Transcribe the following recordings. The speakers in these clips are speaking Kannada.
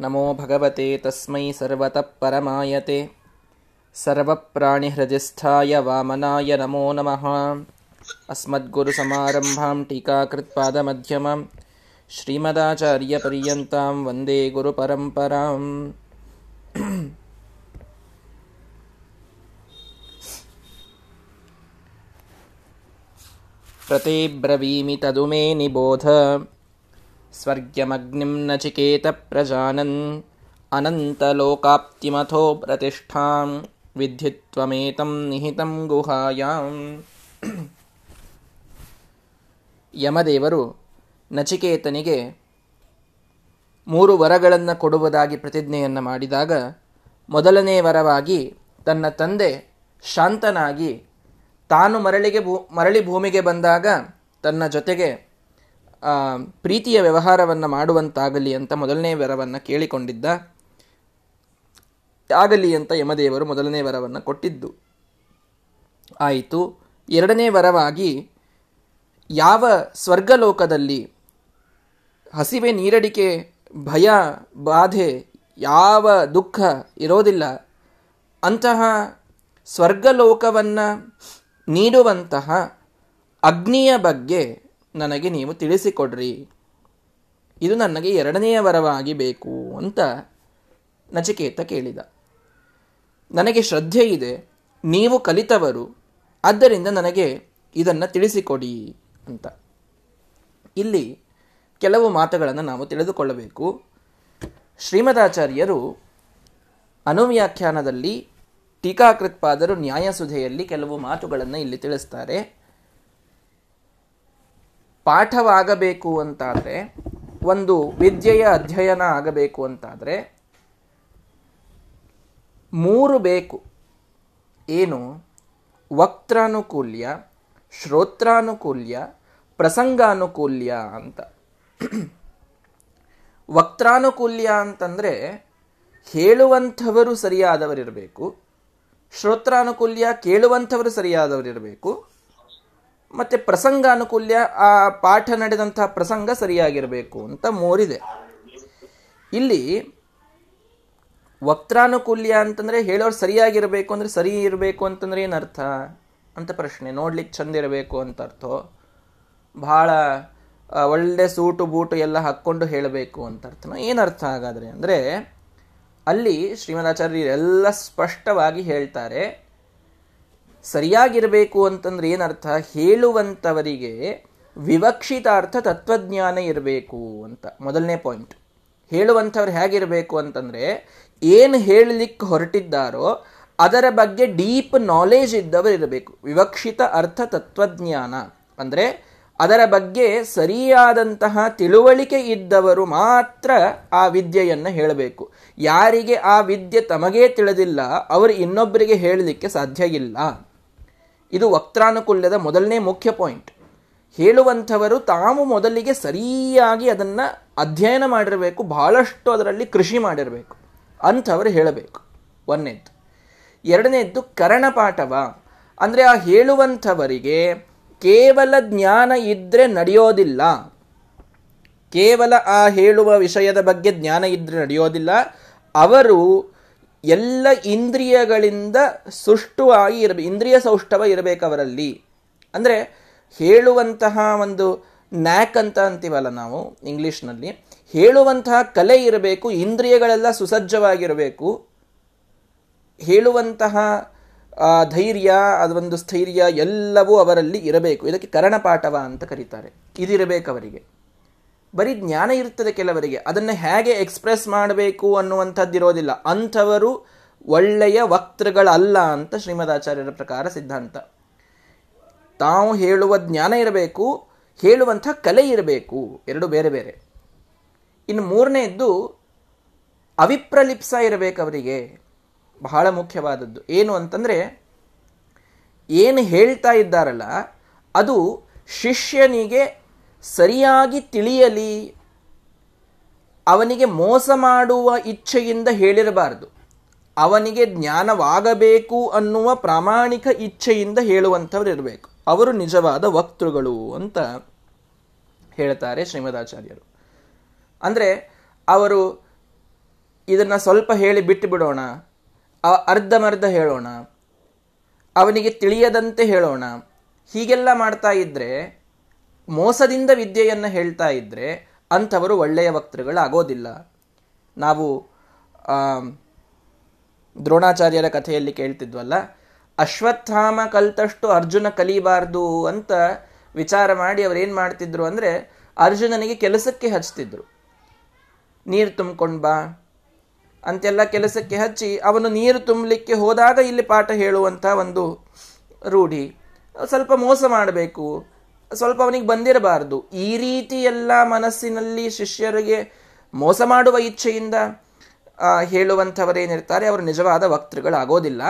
नमो भगवते तस्मै सर्वतः परमायते। सर्वप्राणिहृदिस्थाय वामनाय नमो नमः। अस्मद्गुरुसमारम्भां टीकाकृत्पादमध्यमां श्रीमदाचार्यपर्यन्तां वन्दे गुरुपरम्पराम्। प्रतेब्रवीमि तदु मे निबोध स्वर्ग्यमग्निं नचिकेतप्रजानन् अनन्तलोकाप्तिमथो प्रतिष्ठां विद्युत्वमेतं निहितं गुहायाम् ಯಮದೇವರು ನಚಿಕೇತನಿಗೆ ಮೂರು ವರಗಳನ್ನು ಕೊಡುವುದಾಗಿ ಪ್ರತಿಜ್ಞೆಯನ್ನು ಮಾಡಿದಾಗ ಮೊದಲನೇ ವರವಾಗಿ ತನ್ನ ತಂದೆ ಶಾಂತನಾಗಿ ತಾನು ಮರಳಿಗೆ ಭೂ ಮರಳಿ ಭೂಮಿಗೆ ಬಂದಾಗ ತನ್ನ ಜೊತೆಗೆ ಪ್ರೀತಿಯ ವ್ಯವಹಾರವನ್ನು ಮಾಡುವಂತಾಗಲಿ ಅಂತ ಮೊದಲನೇ ವರವನ್ನು ಕೇಳಿಕೊಂಡಿದ್ದ. ಆಗಲಿ ಅಂತ ಯಮದೇವರು ಮೊದಲನೇ ವರವನ್ನು ಕೊಟ್ಟಿದ್ದು. ಆಯಿತು. ಎರಡನೇ ವರವಾಗಿ, ಯಾವ ಸ್ವರ್ಗಲೋಕದಲ್ಲಿ ಹಸಿವೆ ನೀರಡಿಕೆ, ಭಯ, ಬಾಧೆ, ಯಾವ ದುಃಖ ಇರೋದಿಲ್ಲ, ಅಂತಹ ಸ್ವರ್ಗಲೋಕವನ್ನು ನೀಡುವಂತಹ ಅಗ್ನಿಯ ಬಗ್ಗೆ ನನಗೆ ನೀವು ತಿಳಿಸಿಕೊಡ್ರಿ. ಇದು ನನಗೆ ಎರಡನೆಯ ವರವಾಗಿ ಬೇಕು ಅಂತ ನಚಿಕೇತ ಕೇಳಿದ. ನನಗೆ ಶ್ರದ್ಧೆ ಇದೆ, ನೀವು ಕಲಿತವರು, ಆದ್ದರಿಂದ ನನಗೆ ಇದನ್ನು ತಿಳಿಸಿಕೊಡಿ ಅಂತ. ಇಲ್ಲಿ ಕೆಲವು ಮಾತುಗಳನ್ನು ನಾವು ತಿಳಿದುಕೊಳ್ಳಬೇಕು. ಶ್ರೀಮದಾಚಾರ್ಯರು ಅನುವ್ಯಾಖ್ಯಾನದಲ್ಲಿ ಟೀಕಾಕೃತ್ಪಾದರು ನ್ಯಾಯಸುಧೆಯಲ್ಲಿ ಕೆಲವು ಮಾತುಗಳನ್ನು ಇಲ್ಲಿ ತಿಳಿಸ್ತಾರೆ. ಪಾಠವಾಗಬೇಕು ಅಂತಾದರೆ, ಒಂದು ವಿದ್ಯೆಯ ಅಧ್ಯಯನ ಆಗಬೇಕು ಅಂತಾದರೆ, ಮೂರು ಬೇಕು. ಏನು? ವಕ್ತಾನುಕೂಲ್ಯ ಶ್ರೋತ್ರಾನುಕೂಲ್ಯ, ಪ್ರಸಂಗಾನುಕೂಲ್ಯ ಅಂತ. ವಕ್ತಾನುಕೂಲ್ಯ ಅಂತಂದರೆ, ಹೇಳುವಂಥವರು ಸರಿಯಾದವರಿರಬೇಕು, ಶ್ರೋತ್ರಾನುಕೂಲ್ಯ ಕೇಳುವಂಥವರು ಸರಿಯಾದವರಿರಬೇಕು ಮತ್ತು ಪ್ರಸಂಗಾನುಕೂಲ್ಯ, ಆ ಪಾಠ ನಡೆದಂತಹ ಪ್ರಸಂಗ ಸರಿಯಾಗಿರಬೇಕು ಅಂತ ಮೋರಿದೆ. ಇಲ್ಲಿ ವಕ್ತಾನುಕೂಲ್ಯ ಅಂತಂದರೆ ಹೇಳೋರು ಸರಿಯಾಗಿರಬೇಕು ಅಂದರೆ ಸರಿ ಇರಬೇಕು ಅಂತಂದ್ರೆ ಏನರ್ಥ? ಅಂತ ಪ್ರಶ್ನೆ. ನೋಡ್ಲಿಕ್ಕೆ ಚಂದ ಇರಬೇಕು ಅಂತ ಅರ್ಥ? ಭಾಳ ಒಳ್ಳೆ ಸೂಟು ಬೂಟು ಎಲ್ಲ ಹಾಕ್ಕೊಂಡು ಹೇಳಬೇಕು ಅಂತ ಅರ್ಥನೋ? ಏನರ್ಥ ಹಾಗಾದ್ರೆ ಅಂದರೆ ಅಲ್ಲಿ ಶ್ರೀಮದಾಚಾರ್ಯರೆಲ್ಲ ಸ್ಪಷ್ಟವಾಗಿ ಹೇಳ್ತಾರೆ ಸರಿಯಾಗಿರಬೇಕು ಅಂತಂದ್ರೆ ಏನರ್ಥ? ಹೇಳುವಂಥವರಿಗೆ ವಿವಕ್ಷಿತಾರ್ಥ ತತ್ವಜ್ಞಾನ ಇರಬೇಕು ಅಂತ. ಮೊದಲನೇ ಪಾಯಿಂಟ್ ಹೇಳುವಂಥವ್ರು ಹೇಗಿರಬೇಕು ಅಂತಂದರೆ ಏನು ಹೇಳಲಿಕ್ಕೆ ಹೊರಟಿದ್ದಾರೋ ಅದರ ಬಗ್ಗೆ ಡೀಪ್ ನಾಲೆಜ್ ಇದ್ದವರು ಇರಬೇಕು ವಿವಕ್ಷಿತ ಅರ್ಥ ತತ್ವಜ್ಞಾನ. ಅಂದರೆ ಅದರ ಬಗ್ಗೆ ಸರಿಯಾದಂತಹ ತಿಳುವಳಿಕೆ ಇದ್ದವರು ಮಾತ್ರ ಆ ವಿದ್ಯೆಯನ್ನು ಹೇಳಬೇಕು. ಯಾರಿಗೆ ಆ ವಿದ್ಯೆ ತಮಗೇ ತಿಳಿದಿಲ್ಲ, ಅವರು ಇನ್ನೊಬ್ಬರಿಗೆ ಹೇಳಲಿಕ್ಕೆ ಸಾಧ್ಯ ಇದು ವಕ್ತಾನುಕೂಲ್ಯದ ಮೊದಲನೇ ಮುಖ್ಯ ಪಾಯಿಂಟ್. ಹೇಳುವಂಥವರು ತಾವು ಮೊದಲಿಗೆ ಸರಿಯಾಗಿ ಅದನ್ನು ಅಧ್ಯಯನ ಮಾಡಿರಬೇಕು, ಬಹಳಷ್ಟು ಅದರಲ್ಲಿ ಕೃಷಿ ಮಾಡಿರಬೇಕು. ಅಂಥವರು ಹೇಳಬೇಕು. ಒಂದನೇದ್ದು. ಎರಡನೇದ್ದು ಕರಣಪಾಠವ. ಅಂದರೆ ಆ ಹೇಳುವಂಥವರಿಗೆ ಕೇವಲ ಜ್ಞಾನ ಇದ್ದರೆ ನಡೆಯೋದಿಲ್ಲ. ಕೇವಲ ಆ ಹೇಳುವ ವಿಷಯದ ಬಗ್ಗೆ ಜ್ಞಾನ ಇದ್ದರೆ ನಡೆಯೋದಿಲ್ಲ. ಅವರು ಎಲ್ಲ ಇಂದ್ರಿಯಗಳಿಂದ ಸುಷ್ಟುವಾಗಿ ಇರಬೇಕು ಇಂದ್ರಿಯ ಸೌಷ್ಠವ ಇರಬೇಕು ಅವರಲ್ಲಿ. ಅಂದರೆ ಹೇಳುವಂತಹ ಒಂದು ನ್ಯಾಕ್ ಅಂತ ಅಂತೀವಲ್ಲ ನಾವು ಇಂಗ್ಲೀಷ್ನಲ್ಲಿ. ಹೇಳುವಂತಹ ಕಲೆ ಇರಬೇಕು, ಇಂದ್ರಿಯಗಳೆಲ್ಲ ಸುಸಜ್ಜವಾಗಿರಬೇಕು. ಹೇಳುವಂತಹ ಧೈರ್ಯ ಅದೊಂದು ಸ್ಥೈರ್ಯ ಎಲ್ಲವೂ ಅವರಲ್ಲಿ ಇರಬೇಕು. ಇದಕ್ಕೆ ಕರಣಪಾಠವ ಅಂತ ಕರೀತಾರೆ. ಇದಿರಬೇಕು ಅವರಿಗೆ. ಬರೀ ಜ್ಞಾನ ಇರ್ತದೆ ಕೆಲವರಿಗೆ. ಅದನ್ನು ಹೇಗೆ ಎಕ್ಸ್ಪ್ರೆಸ್ ಮಾಡಬೇಕು ಅನ್ನುವಂಥದ್ದಿರೋದಿಲ್ಲ. ಅಂಥವರು ಒಳ್ಳೆಯ ವಕ್ತೃಗಳಲ್ಲ ಅಂತ ಶ್ರೀಮದಾಚಾರ್ಯರ ಪ್ರಕಾರ ಸಿದ್ಧಾಂತ. ತಾವು ಹೇಳುವ ಜ್ಞಾನ ಇರಬೇಕು, ಹೇಳುವಂಥ ಕಲೆ ಇರಬೇಕು. ಎರಡು ಬೇರೆ ಬೇರೆ. ಇನ್ನು ಮೂರನೇದ್ದು, ಅವಿಪ್ರಲಿಪ್ಸ ಇರಬೇಕು ಅವರಿಗೆ. ಬಹಳ ಮುಖ್ಯವಾದದ್ದು. ಏನು ಅಂತಂದರೆ, ಏನು ಹೇಳ್ತಾ ಇದ್ದಾರಲ್ಲ, ಅದು ಶಿಷ್ಯನಿಗೆ ಸರಿಯಾಗಿ ತಿಳಿಯಲಿ, ಅವನಿಗೆ ಮೋಸ ಮಾಡುವ ಇಚ್ಛೆಯಿಂದ ಹೇಳಿರಬಾರದು. ಅವನಿಗೆ ಜ್ಞಾನವಾಗಬೇಕು ಅನ್ನುವ ಪ್ರಾಮಾಣಿಕ ಇಚ್ಛೆಯಿಂದ ಹೇಳುವಂಥವ್ರು ಇರಬೇಕು ಅವರು ನಿಜವಾದ ವಕ್ತೃಗಳು ಅಂತ ಹೇಳ್ತಾರೆ ಶ್ರೀಮದಾಚಾರ್ಯರು. ಅಂದರೆ, ಅವರು ಇದನ್ನು ಸ್ವಲ್ಪ ಹೇಳಿ ಬಿಟ್ಟು ಬಿಡೋಣ ಅರ್ಧಮರ್ಧ ಹೇಳೋಣ, ಅವನಿಗೆ ತಿಳಿಯದಂತೆ ಹೇಳೋಣ, ಹೀಗೆಲ್ಲ ಮಾಡ್ತಾ ಇದ್ರೆ ಮೋಸದಿಂದ ವಿದ್ಯೆಯನ್ನು ಹೇಳ್ತಾ ಇದ್ದರೆ ಅಂಥವರು ಒಳ್ಳೆಯ ವಕ್ತೃಗಳಾಗೋದಿಲ್ಲ ನಾವು ದ್ರೋಣಾಚಾರ್ಯರ ಕಥೆಯಲ್ಲಿ ಕೇಳ್ತಿದ್ವಲ್ಲ, ಅಶ್ವತ್ಥಾಮ ಕಲ್ತಷ್ಟು ಅರ್ಜುನ ಕಲಿಬಾರ್ದು ಅಂತ ವಿಚಾರ ಮಾಡಿ ಏನು ಮಾಡ್ತಿದ್ರು ಅಂದರೆ ಅರ್ಜುನನಿಗೆ ಕೆಲಸಕ್ಕೆ ಹಚ್ತಿದ್ರು. ನೀರು ತುಂಬ್ಕೊಂಡು ಬಾ ಅಂತೆಲ್ಲ ಕೆಲಸಕ್ಕೆ ಹಚ್ಚಿ ಅವನು ನೀರು ತುಂಬಲಿಕ್ಕೆ ಹೋದಾಗ ಇಲ್ಲಿ ಪಾಠ ಹೇಳುವಂಥ ಒಂದು ರೂಢಿ. ಸ್ವಲ್ಪ ಮೋಸ ಮಾಡಬೇಕು ಸ್ವಲ್ಪ ಅವನಿಗೆ ಬಂದಿರಬಾರ್ದು. ಈ ರೀತಿ ಎಲ್ಲ ಮನಸ್ಸಿನಲ್ಲಿ ಶಿಷ್ಯರಿಗೆ ಮೋಸ ಮಾಡುವ ಇಚ್ಛೆಯಿಂದ ಹೇಳುವಂಥವರೇನಿರ್ತಾರೆ ಅವರು ನಿಜವಾದ ವಕ್ತೃಗಳಾಗೋದಿಲ್ಲ.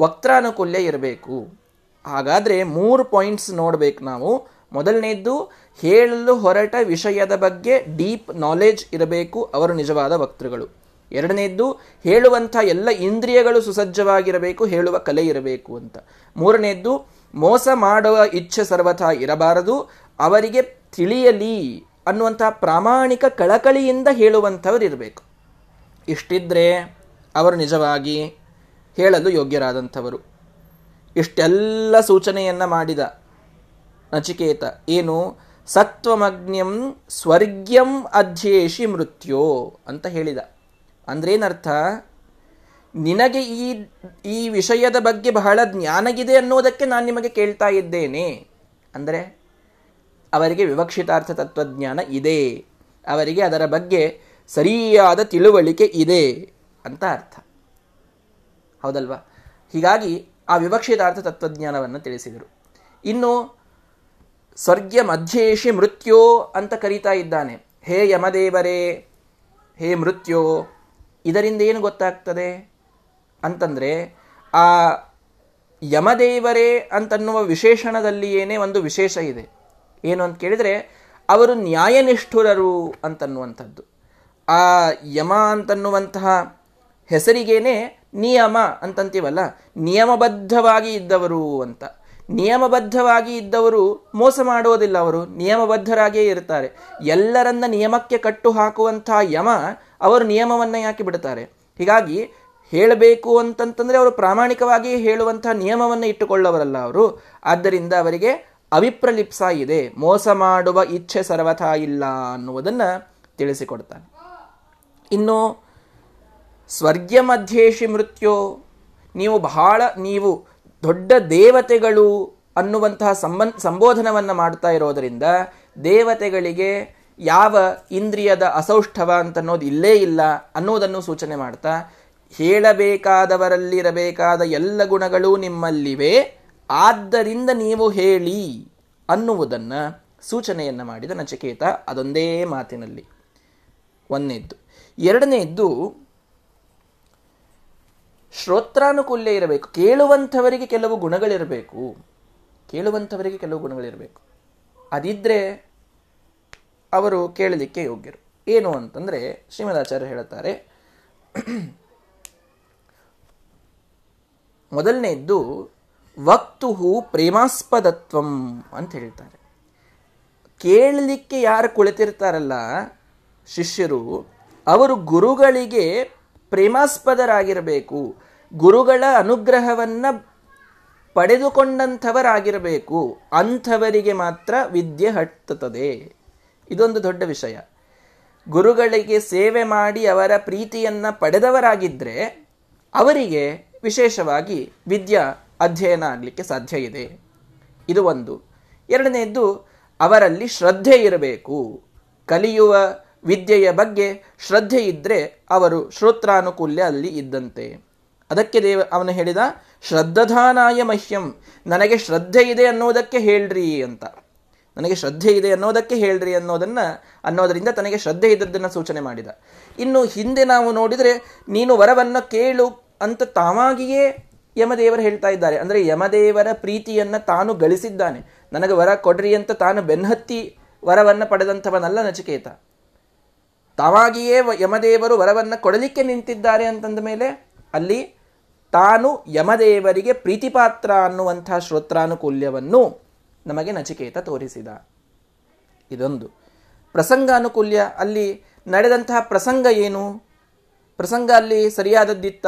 ವಕ್ತಾನುಕೂಲ್ಯ ಇರಬೇಕು. ಹಾಗಾದರೆ ಮೂರು ಪಾಯಿಂಟ್ಸ್ ನೋಡಬೇಕು ನಾವು. ಮೊದಲನೇದ್ದು, ಹೇಳಲು ಹೊರಟ ವಿಷಯದ ಬಗ್ಗೆ ಡೀಪ್ ನಾಲೆಜ್ ಇರಬೇಕು. ಅವರು ನಿಜವಾದ ವಕ್ತೃಗಳು. ಎರಡನೇದ್ದು, ಹೇಳುವಂಥ ಎಲ್ಲ ಇಂದ್ರಿಯಗಳು ಸುಸಜ್ಜವಾಗಿರಬೇಕು, ಹೇಳುವ ಕಲೆ ಇರಬೇಕು ಅಂತ. ಮೂರನೇದ್ದು ಮೋಸ ಮಾಡುವ ಇಚ್ಛೆ ಸರ್ವಥಾ ಇರಬಾರದು. ಅವರಿಗೆ ತಿಳಿಯಲಿ ಅನ್ನುವಂಥ ಪ್ರಾಮಾಣಿಕ ಕಳಕಳಿಯಿಂದ ಹೇಳುವಂಥವ್ರು ಇರಬೇಕು. ಇಷ್ಟಿದ್ರೆ ಅವರು ನಿಜವಾಗಿ ಹೇಳಲು ಯೋಗ್ಯರಾದಂಥವರು. ಇಷ್ಟೆಲ್ಲ ಸೂಚನೆಯನ್ನು ಮಾಡಿದ ನಚಿಕೇತ, ಏನು? ಸತ್ವಮಗ್ನ್ಯಂ ಸ್ವರ್ಗ್ಯಂ ಅಧ್ಯೇಶಿ ಮೃತ್ಯೋ ಅಂತ ಹೇಳಿದ. ಅಂದ್ರೇನರ್ಥ? ನಿನಗೆ ಈ ಈ ವಿಷಯದ ಬಗ್ಗೆ ಬಹಳ ಜ್ಞಾನಗಿದೆ ಅನ್ನೋದಕ್ಕೆ ನಾನು ನಿಮಗೆ ಕೇಳ್ತಾ ಇದ್ದೇನೆ. ಅಂದರೆ, ಅವರಿಗೆ ವಿವಕ್ಷಿತಾರ್ಥ ತತ್ವಜ್ಞಾನ ಇದೆ. ಅವರಿಗೆ ಅದರ ಬಗ್ಗೆ ಸರಿಯಾದ ತಿಳುವಳಿಕೆ ಇದೆ ಅಂತ ಅರ್ಥ. ಹೌದಲ್ವಾ? ಹೀಗಾಗಿ ಆ ವಿವಕ್ಷಿತಾರ್ಥ ತತ್ವಜ್ಞಾನವನ್ನು ತಿಳಿಸಿದರು. ಇನ್ನು, ಸ್ವರ್ಗ್ಯ ಮಧ್ಯೇಶಿ ಮೃತ್ಯೋ ಅಂತ ಕರೀತಾ ಇದ್ದಾನೆ. ಹೇ ಯಮದೇವರೇ, ಹೇ ಮೃತ್ಯೋ, ಇದರಿಂದ ಏನು ಗೊತ್ತಾಗ್ತದೆ? ಅಂತಂದರೆ, ಆ ಯಮದೇವರೇ ಅಂತನ್ನುವ ವಿಶೇಷಣದಲ್ಲಿ ಏನೇ ಒಂದು ವಿಶೇಷ ಇದೆ. ಏನು ಅಂತ ಕೇಳಿದರೆ, ಅವರು ನ್ಯಾಯನಿಷ್ಠುರರು ಅಂತನ್ನುವಂಥದ್ದು. ಆ ಯಮ ಅಂತನ್ನುವಂತಹ ಹೆಸರಿಗೇನೆ ನಿಯಮ ಅಂತಂತೀವಲ್ಲ, ನಿಯಮಬದ್ಧವಾಗಿ ಇದ್ದವರು ಅಂತ. ನಿಯಮಬದ್ಧವಾಗಿ ಇದ್ದವರು ಮೋಸ ಮಾಡೋದಿಲ್ಲ ಅವರು, ನಿಯಮಬದ್ಧರಾಗಿಯೇ ಇರ್ತಾರೆ ಎಲ್ಲರನ್ನ ನಿಯಮಕ್ಕೆ ಕಟ್ಟು ಹಾಕುವಂತಹ ಯಮ ಅವರು ನಿಯಮವನ್ನು ಯಾಕೆ ಬಿಡ್ತಾರೆ. ಹೀಗಾಗಿ ಹೇಳಬೇಕು ಅಂತಂತಂದರೆ ಅವರು ಪ್ರಾಮಾಣಿಕವಾಗಿ ಹೇಳುವಂಥ ನಿಯಮವನ್ನು ಇಟ್ಟುಕೊಳ್ಳವರಲ್ಲ ಅವರು. ಆದ್ದರಿಂದ ಅವರಿಗೆ ಅವಿಪ್ರಲಿಪ್ಸ ಇದೆ. ಮೋಸ ಮಾಡುವ ಇಚ್ಛೆ ಸರ್ವಥಾ ಇಲ್ಲ ಅನ್ನುವುದನ್ನು ತಿಳಿಸಿಕೊಡ್ತಾನೆ. ಇನ್ನು ಸ್ವರ್ಗ್ಯ ಮಧ್ಯೇಶಿ ಮೃತ್ಯೋ, ನೀವು ಬಹಳ, ನೀವು ದೊಡ್ಡ ದೇವತೆಗಳು ಅನ್ನುವಂತಹ ಸಂಬನ್, ಸಂಬೋಧನವನ್ನು ಮಾಡ್ತಾ ಇರೋದರಿಂದ ದೇವತೆಗಳಿಗೆ ಯಾವ ಇಂದ್ರಿಯದ ಅಸೌಷ್ಠವ ಅಂತನ್ನೋದು ಇಲ್ಲೇ ಇಲ್ಲ ಅನ್ನೋದನ್ನು ಸೂಚನೆ ಮಾಡ್ತಾ ಹೇಳಬೇಕಾದವರಲ್ಲಿರಬೇಕಾದ ಎಲ್ಲ ಗುಣಗಳು ನಿಮ್ಮಲ್ಲಿವೆ. ಆದ್ದರಿಂದ ನೀವು ಹೇಳಿ ಅನ್ನುವುದನ್ನು ಸೂಚನೆಯನ್ನು ಮಾಡಿದ ನಚಕೇತ ಅದೊಂದೇ ಮಾತಿನಲ್ಲಿ. ಒಂದನೇದ್ದು ಎರಡನೆಯದ್ದು ಶ್ರೋತ್ರಾನುಕೂಲ್ಯ ಇರಬೇಕು. ಕೇಳುವಂಥವರಿಗೆ ಕೆಲವು ಗುಣಗಳಿರಬೇಕು. ಕೇಳುವಂಥವರಿಗೆ ಕೆಲವು ಗುಣಗಳಿರಬೇಕು. ಅದಿದ್ರೆ ಅವರು ಕೇಳಲಿಕ್ಕೆ ಯೋಗ್ಯರು. ಏನು ಅಂತಂದರೆ ಶ್ರೀಮದಾಚಾರ್ಯ ಹೇಳುತ್ತಾರೆ ಮೊದಲನೇದ್ದು ವಕ್ತುಹು ಪ್ರೇಮಾಸ್ಪದತ್ವಂ ಅಂತ ಹೇಳ್ತಾರೆ. ಕೇಳಲಿಕ್ಕೆ ಯಾರು ಕುಳಿತಿರ್ತಾರಲ್ಲ ಶಿಷ್ಯರು, ಅವರು ಗುರುಗಳಿಗೆ ಪ್ರೇಮಾಸ್ಪದರಾಗಿರಬೇಕು. ಗುರುಗಳ ಅನುಗ್ರಹವನ್ನು ಪಡೆದುಕೊಂಡಂಥವರಾಗಿರಬೇಕು. ಅಂಥವರಿಗೆ ಮಾತ್ರ ವಿದ್ಯೆ ಹಟ್ಟುತ್ತದೆ ಇದೊಂದು ದೊಡ್ಡ ವಿಷಯ. ಗುರುಗಳಿಗೆ ಸೇವೆ ಮಾಡಿ ಅವರ ಪ್ರೀತಿಯನ್ನು ಪಡೆದವರಾಗಿದ್ದರೆ ಅವರಿಗೆ ವಿಶೇಷವಾಗಿ ವಿದ್ಯಾ ಅಧ್ಯಯನ ಆಗಲಿಕ್ಕೆ ಸಾಧ್ಯ ಇದೆ. ಇದು ಒಂದು. ಎರಡನೆಯದ್ದು, ಅವರಲ್ಲಿ ಶ್ರದ್ಧೆ ಇರಬೇಕು. ಕಲಿಯುವ ವಿದ್ಯೆಯ ಬಗ್ಗೆ ಶ್ರದ್ಧೆ ಇದ್ದರೆ ಅವರು ಶ್ರೋತ್ರಾನುಕೂಲ್ಯ ಅಲ್ಲಿ ಇದ್ದಂತೆ. ಅದಕ್ಕೆ ದೇವ, ಅವನು ಹೇಳಿದ, ಶ್ರದ್ಧಧಾನಾಯ ಮಹ್ಯಂ, ನನಗೆ ಶ್ರದ್ಧೆ ಇದೆ ಅನ್ನೋದಕ್ಕೆ ಹೇಳ್ರಿ ಅಂತ. ನನಗೆ ಶ್ರದ್ಧೆ ಇದೆ ಅನ್ನೋದಕ್ಕೆ ಹೇಳ್ರಿ ಅನ್ನೋದನ್ನು, ಅನ್ನೋದರಿಂದ ತನಗೆ ಶ್ರದ್ಧೆ ಇದ್ದದ್ದನ್ನು ಸೂಚನೆ ಮಾಡಿದ. ಇನ್ನು ಹಿಂದೆ ನಾವು ನೋಡಿದರೆ, ನೀನು ವರವನ್ನು ಕೇಳು ಅಂತ ತಾವಾಗಿಯೇ ಯಮದೇವರು ಹೇಳ್ತಾ ಇದ್ದಾರೆ. ಅಂದರೆ ಯಮದೇವರ ಪ್ರೀತಿಯನ್ನು ತಾನು ಗಳಿಸಿದ್ದಾನೆ. ನನಗೆ ವರ ಕೊಡ್ರಿ ಅಂತ ತಾನು ಬೆನ್ನಹತ್ತಿ ವರವನ್ನು ಪಡೆದಂಥವನಲ್ಲ ನಚಿಕೇತ. ತಾವಾಗಿಯೇ ಯಮದೇವರು ವರವನ್ನು ಕೊಡಲಿಕ್ಕೆ ನಿಂತಿದ್ದಾರೆ ಅಂತಂದ ಮೇಲೆ ಅಲ್ಲಿ ತಾನು ಯಮದೇವರಿಗೆ ಪ್ರೀತಿಪಾತ್ರ ಅನ್ನುವಂಥ ಶ್ರೋತ್ರಾನುಕೂಲ್ಯವನ್ನು ನಮಗೆ ನಚಿಕೇತ ತೋರಿಸಿದ. ಇದೊಂದು. ಪ್ರಸಂಗಾನುಕೂಲ್ಯ, ಅಲ್ಲಿ ನಡೆದಂತಹ ಪ್ರಸಂಗ ಏನು? ಪ್ರಸಂಗ ಅಲ್ಲಿ ಸರಿಯಾದದ್ದಿತ್ತ?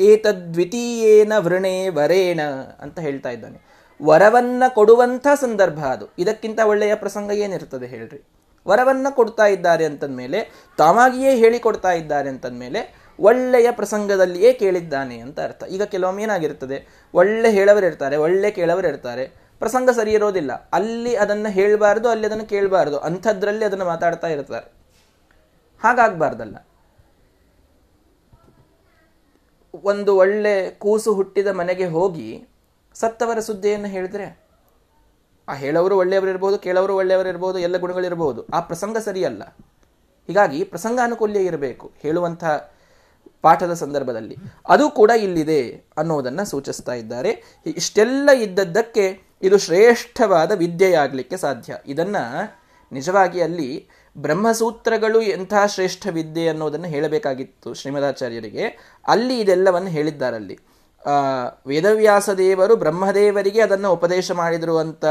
ಏತದ್ವಿತೀಯೇನ ವೃಣೆ ವರೇಣ ಅಂತ ಹೇಳ್ತಾ ಇದ್ದಾನೆ. ವರವನ್ನ ಕೊಡುವಂಥ ಸಂದರ್ಭ ಅದು. ಇದಕ್ಕಿಂತ ಒಳ್ಳೆಯ ಪ್ರಸಂಗ ಏನಿರ್ತದೆ ಹೇಳ್ರಿ. ವರವನ್ನ ಕೊಡ್ತಾ ಇದ್ದಾರೆ ಅಂತಂದ್ಮೇಲೆ, ತಾವಾಗಿಯೇ ಹೇಳಿಕೊಡ್ತಾ ಇದ್ದಾರೆ ಅಂತಂದ್ಮೇಲೆ, ಒಳ್ಳೆಯ ಪ್ರಸಂಗದಲ್ಲಿಯೇ ಕೇಳಿದ್ದಾನೆ ಅಂತ ಅರ್ಥ. ಈಗ ಕೆಲವೊಮ್ಮೆ ಏನಾಗಿರ್ತದೆ, ಒಳ್ಳೆ ಹೇಳವರು ಇರ್ತಾರೆ, ಒಳ್ಳೆ ಕೇಳವರು ಇರ್ತಾರೆ. ಪ್ರಸಂಗ ಸರಿ ಇರೋದಿಲ್ಲ. ಅಲ್ಲಿ ಅದನ್ನು ಹೇಳಬಾರ್ದು, ಅಲ್ಲಿ ಅದನ್ನು ಕೇಳಬಾರ್ದು. ಅಂಥದ್ರಲ್ಲಿ ಅದನ್ನು ಮಾತಾಡ್ತಾ ಇರ್ತಾರೆ. ಹಾಗಾಗಬಾರ್ದಲ್ಲ. ಒಂದು ಒಳ್ಳೆ ಕೂಸು ಹುಟ್ಟಿದ ಮನೆಗೆ ಹೋಗಿ ಸತ್ತವರ ಸುದ್ದಿಯನ್ನು ಹೇಳಿದ್ರೆ, ಆ ಹೇಳವರು ಒಳ್ಳೆಯವರು ಇರ್ಬೋದು ಕೇಳವರು ಒಳ್ಳೆಯವರು ಇರ್ಬೋದು, ಎಲ್ಲ ಗುಣಗಳಿರ್ಬೋದು ಆ ಪ್ರಸಂಗ ಸರಿಯಲ್ಲ. ಹೀಗಾಗಿ ಪ್ರಸಂಗಾನುಕೂಲ್ಯ ಇರಬೇಕು ಹೇಳುವಂಥ ಪಾಠದ ಸಂದರ್ಭದಲ್ಲಿ. ಅದು ಕೂಡ ಇಲ್ಲಿದೆ ಅನ್ನೋದನ್ನು ಸೂಚಿಸ್ತಾ ಇದ್ದಾರೆ. ಇಷ್ಟೆಲ್ಲ ಇದ್ದದ್ದಕ್ಕೆ ಇದು ಶ್ರೇಷ್ಠವಾದ ವಿದ್ಯೆಯಾಗಲಿಕ್ಕೆ ಸಾಧ್ಯ. ಇದನ್ನು ನಿಜವಾಗಿ ಅಲ್ಲಿ ಬ್ರಹ್ಮಸೂತ್ರಗಳು ಎಂಥ ಶ್ರೇಷ್ಠ ವಿದ್ಯೆ ಅನ್ನೋದನ್ನು ಹೇಳಬೇಕಾಗಿತ್ತು ಶ್ರೀಮದಾಚಾರ್ಯರಿಗೆ. ಅಲ್ಲಿ ಇದೆಲ್ಲವನ್ನು ಹೇಳಿದ್ದಾರಲ್ಲಿ. ವೇದವ್ಯಾಸ ದೇವರು ಬ್ರಹ್ಮದೇವರಿಗೆ ಅದನ್ನು ಉಪದೇಶ ಮಾಡಿದರು ಅಂತ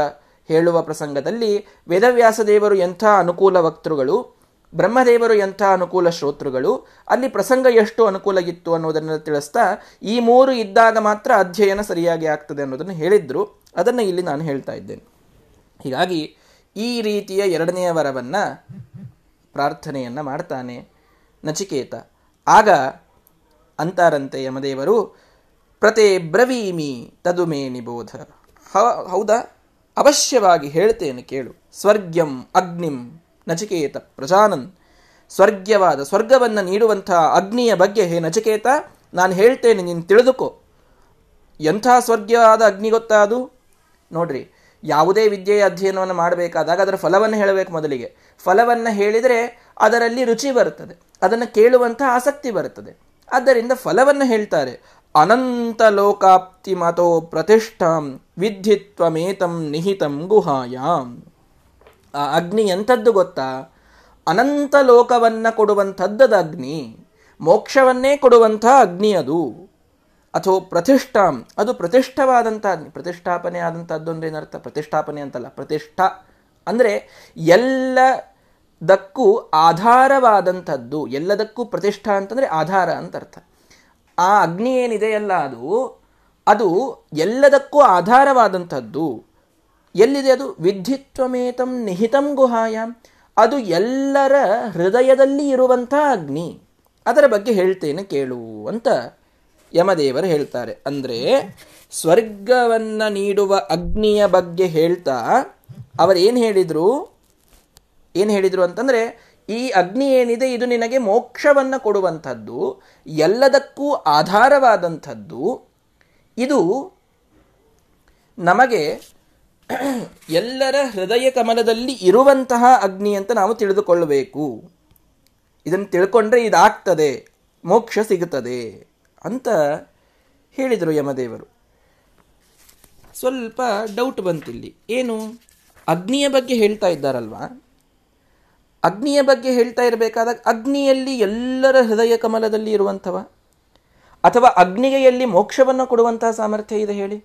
ಹೇಳುವ ಪ್ರಸಂಗದಲ್ಲಿ ವೇದವ್ಯಾಸ ದೇವರು ಎಂಥ ಅನುಕೂಲ ವಕ್ತೃಗಳು, ಬ್ರಹ್ಮದೇವರು ಎಂಥ ಅನುಕೂಲ ಶ್ರೋತೃಗಳು, ಅಲ್ಲಿ ಪ್ರಸಂಗ ಎಷ್ಟು ಅನುಕೂಲ ಇತ್ತು ಅನ್ನೋದನ್ನು ತಿಳಿಸ್ತಾ ಈ ಮೂರು ಇದ್ದಾಗ ಮಾತ್ರ ಅಧ್ಯಯನ ಸರಿಯಾಗಿ ಆಗ್ತದೆ ಅನ್ನೋದನ್ನು ಹೇಳಿದ್ರು. ಅದನ್ನು ಇಲ್ಲಿ ನಾನು ಹೇಳ್ತಾ ಇದ್ದೇನೆ. ಹೀಗಾಗಿ ಈ ರೀತಿಯ ಎರಡನೆಯ ವರವನ್ನ ಪ್ರಾರ್ಥನೆಯನ್ನ ಮಾಡ್ತಾನೆ ನಚಿಕೇತ. ಆಗ ಅಂತಾರಂತೆ ಯಮದೇವರು, ಪ್ರತಿ ಬ್ರವೀಮಿ ತದುಮೇ ನಿಬೋಧ. ಹೌದಾ? ಅವಶ್ಯವಾಗಿ ಹೇಳ್ತೇನೆ ಕೇಳು. ಸ್ವರ್ಗ್ಯಂ ಅಗ್ನಿಂ ನಚಿಕೇತ ಪ್ರಜಾನನ್. ಸ್ವರ್ಗ್ಯವಾದ ಸ್ವರ್ಗವನ್ನು ನೀಡುವಂತಹ ಅಗ್ನಿಯ ಬಗ್ಗೆ ಹೇ ನಚಿಕೇತ, ನಾನು ಹೇಳ್ತೇನೆ, ನೀನು ತಿಳಿದುಕೋ. ಎಂಥ ಸ್ವರ್ಗವಾದ ಅಗ್ನಿ ಗೊತ್ತಾ ಅದು ನೋಡ್ರಿ ಯಾವುದೇ ವಿದ್ಯೆಯ ಅಧ್ಯಯನವನ್ನು ಮಾಡಬೇಕಾದಾಗ ಅದರ ಫಲವನ್ನು ಹೇಳಬೇಕು ಮೊದಲಿಗೆ. ಫಲವನ್ನು ಹೇಳಿದರೆ ಅದರಲ್ಲಿ ರುಚಿ ಬರುತ್ತದೆ. ಅದನ್ನು ಕೇಳುವಂಥ ಆಸಕ್ತಿ ಬರುತ್ತದೆ. ಆದ್ದರಿಂದ ಫಲವನ್ನು ಹೇಳ್ತಾರೆ. ಅನಂತ ಲೋಕಾಪ್ತಿ ಮತೋ ಪ್ರತಿಷ್ಠಾಂ ವಿದ್ಧಿತ್ವಮೇತಂ ನಿಹಿತಂ ಗುಹಾಯಾಂ. ಆ ಅಗ್ನಿ ಎಂಥದ್ದು ಗೊತ್ತಾ? ಅನಂತ ಲೋಕವನ್ನು ಕೊಡುವಂಥದ್ದದ ಅಗ್ನಿ, ಮೋಕ್ಷವನ್ನೇ ಕೊಡುವಂಥ ಅಗ್ನಿ ಅದು. ಅಥವಾ ಪ್ರತಿಷ್ಠಾಂ. ಅದು ಪ್ರತಿಷ್ಠವಾದಂಥ ಪ್ರತಿಷ್ಠಾಪನೆ ಆದಂಥದ್ದು ಅಂದ್ರೆ ಏನರ್ಥ? ಪ್ರತಿಷ್ಠಾಪನೆ ಅಂತಲ್ಲ, ಪ್ರತಿಷ್ಠಾ. ಅಂದರೆ ಎಲ್ಲದಕ್ಕೂ ಆಧಾರವಾದಂಥದ್ದು ಎಲ್ಲದಕ್ಕೂ ಪ್ರತಿಷ್ಠಾ ಅಂತಂದರೆ ಆಧಾರ ಅಂತ ಅರ್ಥ ಆ ಅಗ್ನಿ ಏನಿದೆಯಲ್ಲ ಅದು ಅದು ಎಲ್ಲದಕ್ಕೂ ಆಧಾರವಾದಂಥದ್ದು ಎಲ್ಲಿದೆ ಅದು? ವಿದ್ಯುತ್ವಮೇತಂ ನಿಹಿತಂ ಗುಹಾಯಾಮ್ ಅದು ಎಲ್ಲರ ಹೃದಯದಲ್ಲಿ ಇರುವಂಥ ಅಗ್ನಿ. ಅದರ ಬಗ್ಗೆ ಹೇಳ್ತೇನೆ ಕೇಳು ಅಂತ ಯಮದೇವರು ಹೇಳ್ತಾರೆ. ಅಂದರೆ, ಸ್ವರ್ಗವನ್ನ ನೀಡುವ ಅಗ್ನಿಯ ಬಗ್ಗೆ ಹೇಳ್ತಾ ಅವರೇನು ಹೇಳಿದ್ರು? ಏನು ಹೇಳಿದ್ರು ಅಂತಂದ್ರೆ, ಈ ಅಗ್ನಿ ಏನಿದೆ, ಇದು ನಿನಗೆ ಮೋಕ್ಷವನ್ನು ಕೊಡುವಂಥದ್ದು, ಎಲ್ಲದಕ್ಕೂ ಆಧಾರವಾದಂಥದ್ದು, ಇದು ನಮಗೆ ಎಲ್ಲರ ಹೃದಯ ಕಮಲದಲ್ಲಿ ಇರುವಂತಹ ಅಗ್ನಿ ಅಂತ ನಾವು ತಿಳಿದುಕೊಳ್ಳಬೇಕು. ಇದನ್ನು ತಿಳ್ಕೊಂಡ್ರೆ ಇದಾಗ್ತದೆ, ಮೋಕ್ಷ ಸಿಗುತ್ತದೆ. ಅಂತ ಹೇಳಿದರು ಯಮದೇವರು. ಸ್ವಲ್ಪ ಡೌಟ್ ಬಂತಿಲ್ಲಿ ಏನು? ಅಗ್ನಿಯ ಬಗ್ಗೆ ಹೇಳ್ತಾ ಇದ್ದಾರಲ್ವಾ? ಅಗ್ನಿಯ ಬಗ್ಗೆ ಹೇಳ್ತಾ ಇರಬೇಕಾದಾಗ ಅಗ್ನಿಯಲ್ಲಿ ಎಲ್ಲರ ಹೃದಯ ಕಮಲದಲ್ಲಿ ಇರುವಂಥವ? ಅಥವಾ ಅಗ್ನಿಗೆಯಲ್ಲಿ ಮೋಕ್ಷವನ್ನು ಕೊಡುವಂತಹ ಸಾಮರ್ಥ್ಯ ಇದೆ ಹೇಳಿ?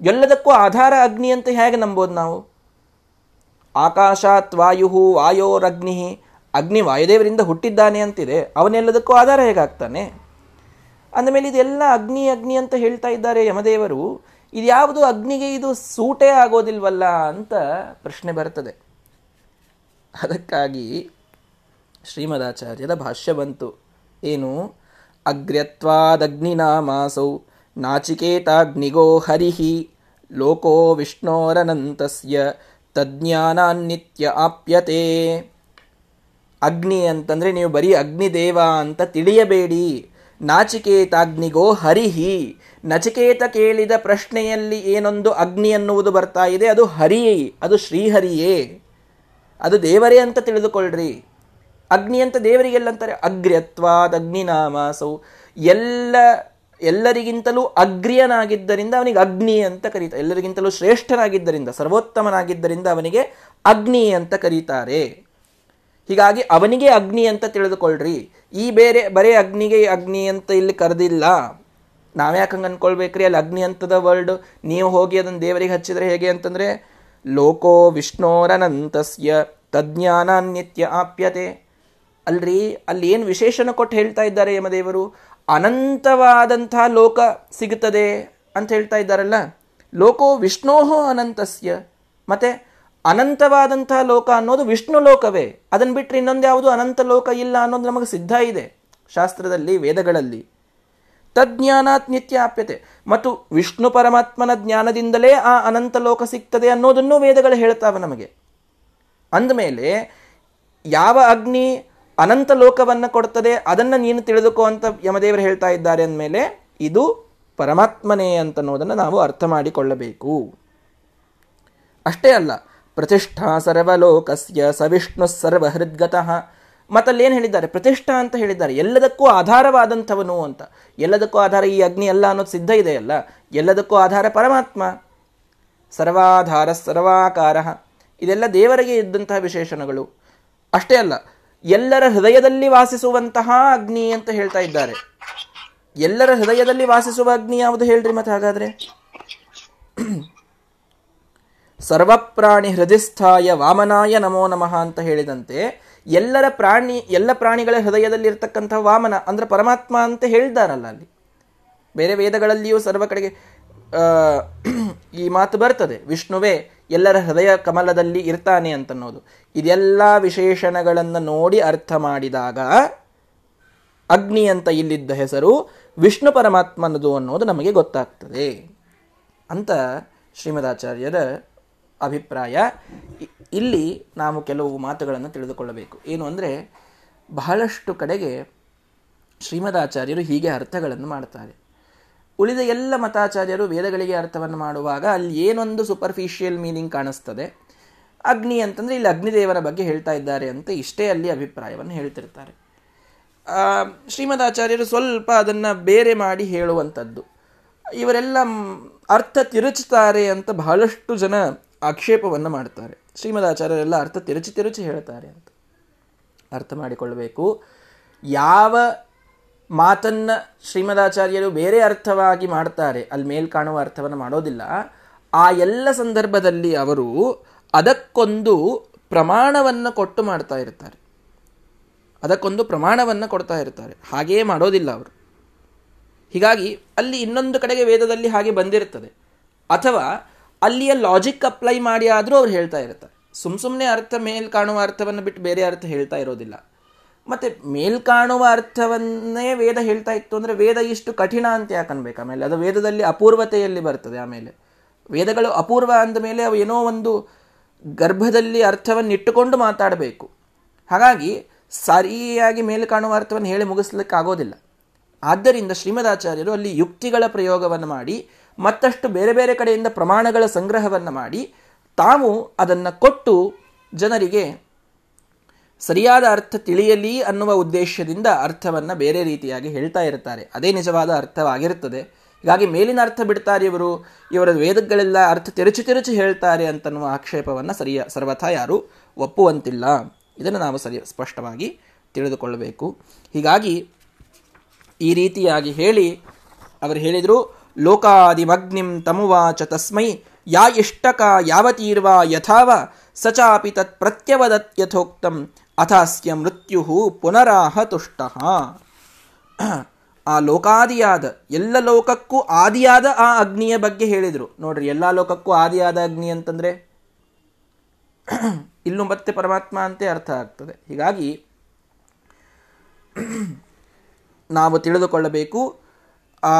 ಎಲ್ಲದಕ್ಕೂ ಆಧಾರ ಅಗ್ನಿ ಅಂತ ಹೇಗೆ ನಂಬೋದು ನಾವು? ಆಕಾಶಾತ್ ವಾಯು ವಾಯೋರಗ್ನಿ. ಅಗ್ನಿ ವಾಯುದೇವರಿಂದ ಹುಟ್ಟಿದ್ದಾನೆ ಅಂತಿದೆ. ಅವನೆಲ್ಲದಕ್ಕೂ ಆಧಾರ ಹೇಗಾಗ್ತಾನೆ? ಅಂದಮೇಲೆ ಇದೆಲ್ಲ ಅಗ್ನಿ ಅಗ್ನಿ ಅಂತ ಹೇಳ್ತಾ ಇದ್ದಾರೆ ಯಮದೇವರು. ಇದು ಯಾವುದು? ಅಗ್ನಿಗೆ ಇದು ಸೂಟೇ ಆಗೋದಿಲ್ವಲ್ಲ ಅಂತ ಪ್ರಶ್ನೆ ಬರ್ತದೆ. ಅದಕ್ಕಾಗಿ ಶ್ರೀಮದಾಚಾರ್ಯರ ಭಾಷ್ಯ ಬಂತು. ಏನು? ಅಗ್ರ್ಯತ್ವಾದಗ್ನಿನಾಮಾಸೌ ನಾಚಿಕೇತಾಗ್ನಿಗೋ ಹರಿಹಿ ಲೋಕೋ ವಿಷ್ಣೋರನಂತಸ್ಯ ತಜ್ಞಾನಾನ್ನಿತ್ಯ ಆಪ್ಯತೆ. ಅಗ್ನಿ ಅಂತಂದರೆ ನೀವು ಬರೀ ಅಗ್ನಿದೇವ ಅಂತ ತಿಳಿಯಬೇಡಿ. ನಾಚಿಕೇತಾಗ್ನಿಗೋ ಹರಿಹಿ ನಚಿಕೇತ ಕೇಳಿದ ಪ್ರಶ್ನೆಯಲ್ಲಿ ಏನೊಂದು ಅಗ್ನಿ ಅನ್ನುವುದು ಬರ್ತಾ ಇದೆ, ಅದು ಹರಿ ಅದು ಶ್ರೀಹರಿಯೇ. ಅದು ದೇವರೇ ಅಂತ ತಿಳಿದುಕೊಳ್ಳ್ರಿ ಅಗ್ನಿ ಅಂತ ದೇವರಿಗೆಲ್ಲಂತಾರೆ ಅಗ್ರ್ಯತ್ವಾದ ಅಗ್ನಿನಾಮಾಸೌ. ಎಲ್ಲ, ಎಲ್ಲರಿಗಿಂತಲೂ ಅಗ್ರಿಯನಾಗಿದ್ದರಿಂದ ಅವನಿಗೆ ಅಗ್ನಿ ಅಂತ ಕರೀತಾರೆ. ಎಲ್ಲರಿಗಿಂತಲೂ ಶ್ರೇಷ್ಠನಾಗಿದ್ದರಿಂದ, ಸರ್ವೋತ್ತಮನಾಗಿದ್ದರಿಂದ ಅವನಿಗೆ ಅಗ್ನಿ ಅಂತ ಕರೀತಾರೆ. ಹೀಗಾಗಿ ಅವನಿಗೆ ಅಗ್ನಿ ಅಂತ ತಿಳಿದುಕೊಳ್ಳ್ರಿ ಈ ಬೇರೆ, ಬರೇ ಅಗ್ನಿಗೆ ಅಗ್ನಿ ಅಂತ ಇಲ್ಲಿ ಕರೆದಿಲ್ಲ. ನಾವ್ಯಾಕೆ ಹಂಗೆ ಅನ್ಕೊಳ್ಬೇಕ್ರಿ? ಅಲ್ಲಿ ಅಗ್ನಿ ಅಂತದ ವರ್ಡ್ ನೀವು ಹೋಗಿ ಅದನ್ನು ದೇವರಿಗೆ ಹಚ್ಚಿದ್ರೆ ಹೇಗೆ ಅಂತಂದರೆ, ಲೋಕೋ ವಿಷ್ಣೋರನಂತಸ್ಯ ತಜ್ಞಾನಾನ್ಯತ್ಯ ಆಪ್ಯತೆ. ಅಲ್ರಿ, ಅಲ್ಲಿ ಏನು ವಿಶೇಷನ ಕೊಟ್ಟು ಹೇಳ್ತಾ ಇದ್ದಾರೆ ಯಮದೇವರು ಅನಂತವಾದಂಥ ಲೋಕ ಸಿಗುತ್ತದೆ ಅಂತ ಹೇಳ್ತಾ ಇದ್ದಾರಲ್ಲ. ಲೋಕೋ ವಿಷ್ಣೋಹೋ ಅನಂತಸ್ಯ. ಮತ್ತೆ ಅನಂತವಾದಂತಹ ಲೋಕ ಅನ್ನೋದು ವಿಷ್ಣು ಲೋಕವೇ. ಅದನ್ನು ಬಿಟ್ಟರೆ ಇನ್ನೊಂದು ಯಾವುದು ಅನಂತ ಲೋಕ ಇಲ್ಲ ಅನ್ನೋದು ನಮಗೆ ಸಿದ್ಧ ಇದೆ. ಶಾಸ್ತ್ರದಲ್ಲಿ, ವೇದಗಳಲ್ಲಿ. ತಜ್ಞಾನಾತ್ ನಿತ್ಯ ಆಪ್ಯತೆ ಮತ್ತು ವಿಷ್ಣು ಪರಮಾತ್ಮನ ಜ್ಞಾನದಿಂದಲೇ ಆ ಅನಂತ ಲೋಕ ಸಿಗ್ತದೆ ಅನ್ನೋದನ್ನು ವೇದಗಳು ಹೇಳ್ತಾವೆ ನಮಗೆ. ಅಂದಮೇಲೆ, ಯಾವ ಅಗ್ನಿ ಅನಂತ ಲೋಕವನ್ನು ಕೊಡ್ತದೆ ಅದನ್ನು ನೀನು ತಿಳಿದುಕೋ ಅಂತ ಯಮದೇವರು ಹೇಳ್ತಾ ಇದ್ದಾರೆ ಅಂದಮೇಲೆ, ಇದು ಪರಮಾತ್ಮನೇ ಅಂತನ್ನೋದನ್ನು ನಾವು ಅರ್ಥ ಮಾಡಿಕೊಳ್ಳಬೇಕು. ಅಷ್ಟೇ ಅಲ್ಲ ಪ್ರತಿಷ್ಠಾ ಸರ್ವಲೋಕಸ್ಯ ಸವಿಷ್ಣು ಸರ್ವಹೃದ್ಗತಃ. ಮತ್ತಲ್ಲೇನು ಹೇಳಿದ್ದಾರೆ? ಪ್ರತಿಷ್ಠಾ ಅಂತ ಹೇಳಿದ್ದಾರೆ. ಎಲ್ಲದಕ್ಕೂ ಆಧಾರವಾದಂಥವನು ಅಂತ. ಎಲ್ಲದಕ್ಕೂ ಆಧಾರ ಈ ಅಗ್ನಿ ಅಲ್ಲ ಅನ್ನೋದು ಸಿದ್ಧ ಇದೆಯಲ್ಲ? ಎಲ್ಲದಕ್ಕೂ ಆಧಾರ ಪರಮಾತ್ಮ. ಸರ್ವಾಧಾರ ಸರ್ವಾಕಾರ. ಇದೆಲ್ಲ ದೇವರಿಗೆ ಇದ್ದಂತಹ ವಿಶೇಷಣಗಳು. ಅಷ್ಟೇ ಅಲ್ಲ, ಎಲ್ಲರ ಹೃದಯದಲ್ಲಿ ವಾಸಿಸುವಂತಹ ಅಗ್ನಿ ಅಂತ ಹೇಳ್ತಾ ಇದ್ದಾರೆ. ಎಲ್ಲರ ಹೃದಯದಲ್ಲಿ ವಾಸಿಸುವ ಅಗ್ನಿ ಯಾವುದು ಹೇಳ್ರಿ ಮತ್ತೆ ಹಾಗಾದ್ರೆ? ಸರ್ವಪ್ರಾಣಿ ಹೃದಯಸ್ಥಾಯ ವಾಮನಾಯ ನಮೋ ನಮಃ ಅಂತ ಹೇಳಿದಂತೆ ಎಲ್ಲರ ಪ್ರಾಣಿ, ಎಲ್ಲ ಪ್ರಾಣಿಗಳ ಹೃದಯದಲ್ಲಿ ಇರ್ತಕ್ಕಂಥ ವಾಮನ, ಅಂದ್ರೆ ಪರಮಾತ್ಮ ಅಂತ ಹೇಳಿದಾರಲ್ಲ ಅಲ್ಲಿ. ಬೇರೆ ವೇದಗಳಲ್ಲಿಯೂ ಸರ್ವ ಕಡೆಗೆ ಈ ಮಾತು ಬರ್ತದೆ, ವಿಷ್ಣುವೇ ಎಲ್ಲರ ಹೃದಯ ಕಮಲದಲ್ಲಿ ಇರ್ತಾನೆ ಅಂತನ್ನೋದು. ಇದೆಲ್ಲ ವಿಶೇಷಣಗಳನ್ನು ನೋಡಿ ಅರ್ಥ ಮಾಡಿದಾಗ ಅಗ್ನಿ ಅಂತ ಇಲ್ಲಿದ್ದ ಹೆಸರು ವಿಷ್ಣು ಪರಮಾತ್ಮನದು ಅನ್ನೋದು ನಮಗೆ ಗೊತ್ತಾಗ್ತದೆ ಅಂತ ಶ್ರೀಮದಾಚಾರ್ಯರ ಅಭಿಪ್ರಾಯ. ಇಲ್ಲಿ ನಾವು ಕೆಲವು ಮಾತುಗಳನ್ನು ತಿಳಿದುಕೊಳ್ಳಬೇಕು. ಏನು ಅಂದರೆ, ಬಹಳಷ್ಟು ಕಡೆಗೆ ಶ್ರೀಮದಾಚಾರ್ಯರು ಹೀಗೆ ಅರ್ಥಗಳನ್ನು ಮಾಡ್ತಾರೆ. ಉಳಿದ ಎಲ್ಲ ಮತಾಚಾರ್ಯರು ವೇದಗಳಿಗೆ ಅರ್ಥವನ್ನು ಮಾಡುವಾಗ ಅಲ್ಲಿ ಏನೊಂದು ಸೂಪರ್ಫಿಷಿಯಲ್ ಮೀನಿಂಗ್ ಕಾಣಿಸ್ತದೆ. ಅಗ್ನಿ ಅಂತಂದರೆ ಇಲ್ಲಿ ಅಗ್ನಿದೇವರ ಬಗ್ಗೆ ಹೇಳ್ತಾ ಇದ್ದಾರೆ ಅಂತ ಇಷ್ಟೇ ಅಲ್ಲಿ ಅಭಿಪ್ರಾಯವನ್ನು ಹೇಳ್ತಿರ್ತಾರೆ. ಶ್ರೀಮದಾಚಾರ್ಯರು ಸ್ವಲ್ಪ ಅದನ್ನು ಬೇರೆ ಮಾಡಿ ಹೇಳುವಂಥದ್ದು. ಇವರೆಲ್ಲ ಅರ್ಥ ತಿರುಚುತ್ತಾರೆ ಅಂತ ಬಹಳಷ್ಟು ಜನ ಆಕ್ಷೇಪವನ್ನು ಮಾಡ್ತಾರೆ. ಶ್ರೀಮದಾಚಾರ್ಯರೆಲ್ಲ ಅರ್ಥ ತಿರುಚಿ ತಿರುಚಿ ಹೇಳ್ತಾರೆ ಅಂತ. ಅರ್ಥ ಮಾಡಿಕೊಳ್ಳಬೇಕು ಯಾವ ಮಾತನ್ನ ಶ್ರೀಮದಾಚಾರ್ಯರು ಬೇರೆ ಅರ್ಥವಾಗಿ ಮಾಡ್ತಾರೆ, ಅಲ್ಲಿ ಮೇಲ್ ಕಾಣುವ ಅರ್ಥವನ್ನು ಮಾಡೋದಿಲ್ಲ. ಆ ಎಲ್ಲ ಸಂದರ್ಭದಲ್ಲಿ ಅವರು ಅದಕ್ಕೊಂದು ಪ್ರಮಾಣವನ್ನು ಕೊಟ್ಟು ಮಾಡ್ತಾ ಇರ್ತಾರೆ. ಅದಕ್ಕೊಂದು ಪ್ರಮಾಣವನ್ನು ಕೊಡ್ತಾ ಇರ್ತಾರೆ. ಹಾಗೆಯೇ ಮಾಡೋದಿಲ್ಲ ಅವರು. ಹೀಗಾಗಿ ಅಲ್ಲಿ ಇನ್ನೊಂದು ಕಡೆಗೆ ವೇದದಲ್ಲಿ ಹಾಗೆ ಬಂದಿರುತ್ತದೆ ಅಥವಾ ಅಲ್ಲಿಯ ಲಾಜಿಕ್ ಅಪ್ಲೈ ಮಾಡಿ ಆದರೂ ಅವ್ರು ಹೇಳ್ತಾ ಇರ್ತಾರೆ ಸುಮ್ಮ ಸುಮ್ಮನೆ ಅರ್ಥ ಮೇಲ್ ಕಾಣುವ ಅರ್ಥವನ್ನು ಬಿಟ್ಟು ಬೇರೆ ಅರ್ಥ ಹೇಳ್ತಾ ಇರೋದಿಲ್ಲ. ಮತ್ತೆ ಮೇಲ್ ಕಾಣುವ ಅರ್ಥವನ್ನೇ ವೇದ ಹೇಳ್ತಾ ಇತ್ತು ಅಂದರೆ ವೇದ ಇಷ್ಟು ಕಠಿಣ ಅಂತ ಯಾಕನ್ಬೇಕು ಆಮೇಲೆ ಅದು ವೇದದಲ್ಲಿ ಅಪೂರ್ವತೆಯಲ್ಲಿ ಬರ್ತದೆ ಆಮೇಲೆ. ವೇದಗಳು ಅಪೂರ್ವ ಅಂದ ಮೇಲೆ ಅವು ಏನೋ ಒಂದು ಗರ್ಭದಲ್ಲಿ ಅರ್ಥವನ್ನು ಇಟ್ಟುಕೊಂಡು ಮಾತಾಡಬೇಕು. ಹಾಗಾಗಿ ಸರಿಯಾಗಿ ಮೇಲೆ ಕಾಣುವ ಅರ್ಥವನ್ನು ಹೇಳಿ ಮುಗಿಸ್ಲಿಕ್ಕೆ ಆಗೋದಿಲ್ಲ ಆದ್ದರಿಂದ ಶ್ರೀಮದಾಚಾರ್ಯರು ಅಲ್ಲಿ ಯುಕ್ತಿಗಳ ಪ್ರಯೋಗವನ್ನು ಮಾಡಿ ಮತ್ತಷ್ಟು ಬೇರೆ ಬೇರೆ ಕಡೆಯಿಂದ ಪ್ರಮಾಣಗಳ ಸಂಗ್ರಹವನ್ನು ಮಾಡಿ ತಾವು ಅದನ್ನು ಕೊಟ್ಟು ಜನರಿಗೆ ಸರಿಯಾದ ಅರ್ಥ ತಿಳಿಯಲಿ ಅನ್ನುವ ಉದ್ದೇಶದಿಂದ ಅರ್ಥವನ್ನು ಬೇರೆ ರೀತಿಯಾಗಿ ಹೇಳ್ತಾ ಇರ್ತಾರೆ. ಅದೇ ನಿಜವಾದ ಅರ್ಥವಾಗಿರುತ್ತದೆ. ಹೀಗಾಗಿ ಮೇಲಿನ ಅರ್ಥ ಬಿಡ್ತಾರೆ ಇವರು. ಇವರ ವೇದಗಳೆಲ್ಲ ಅರ್ಥ ತಿರುಚಿ ತಿರುಚಿ ಹೇಳ್ತಾರೆ ಅಂತನ್ನುವ ಆಕ್ಷೇಪವನ್ನು ಸರಿಯ ಸರ್ವಥಾ ಯಾರು ಒಪ್ಪುವಂತಿಲ್ಲ. ಇದನ್ನು ನಾವು ಸರಿ ಸ್ಪಷ್ಟವಾಗಿ ತಿಳಿದುಕೊಳ್ಳಬೇಕು. ಹೀಗಾಗಿ ಈ ರೀತಿಯಾಗಿ ಹೇಳಿ ಅವರು ಹೇಳಿದರು ಲೋಕಾದಿಮಗ್ನಿಂ ತಮುವಾಚ ತಸ್ಮೈ, ಯಾ ಇಷ್ಟಕ ಯಾವತೀರ್ವಾ ಯಥಾವ, ಸಚಾಪಿ ತತ್ ಪ್ರತ್ಯವದತ್ ಯಥೋಕ್ತಂ, ಅಥಾಸ್ಯ ಮೃತ್ಯು ಪುನರಾಹ ತುಷ್ಟ ಆ ಲೋಕಾದಿಯಾದ, ಎಲ್ಲ ಲೋಕಕ್ಕೂ ಆದಿಯಾದ ಆ ಅಗ್ನಿಯ ಬಗ್ಗೆ ಹೇಳಿದರು. ನೋಡ್ರಿ, ಎಲ್ಲ ಲೋಕಕ್ಕೂ ಆದಿಯಾದ ಅಗ್ನಿ ಅಂತಂದ್ರೆ? ಇಲ್ಲೂ ಮತ್ತೆ ಪರಮಾತ್ಮ ಅಂತೆ ಅರ್ಥ ಆಗ್ತದೆ. ಹೀಗಾಗಿ, ನಾವು ತಿಳಿದುಕೊಳ್ಳಬೇಕು, ಆ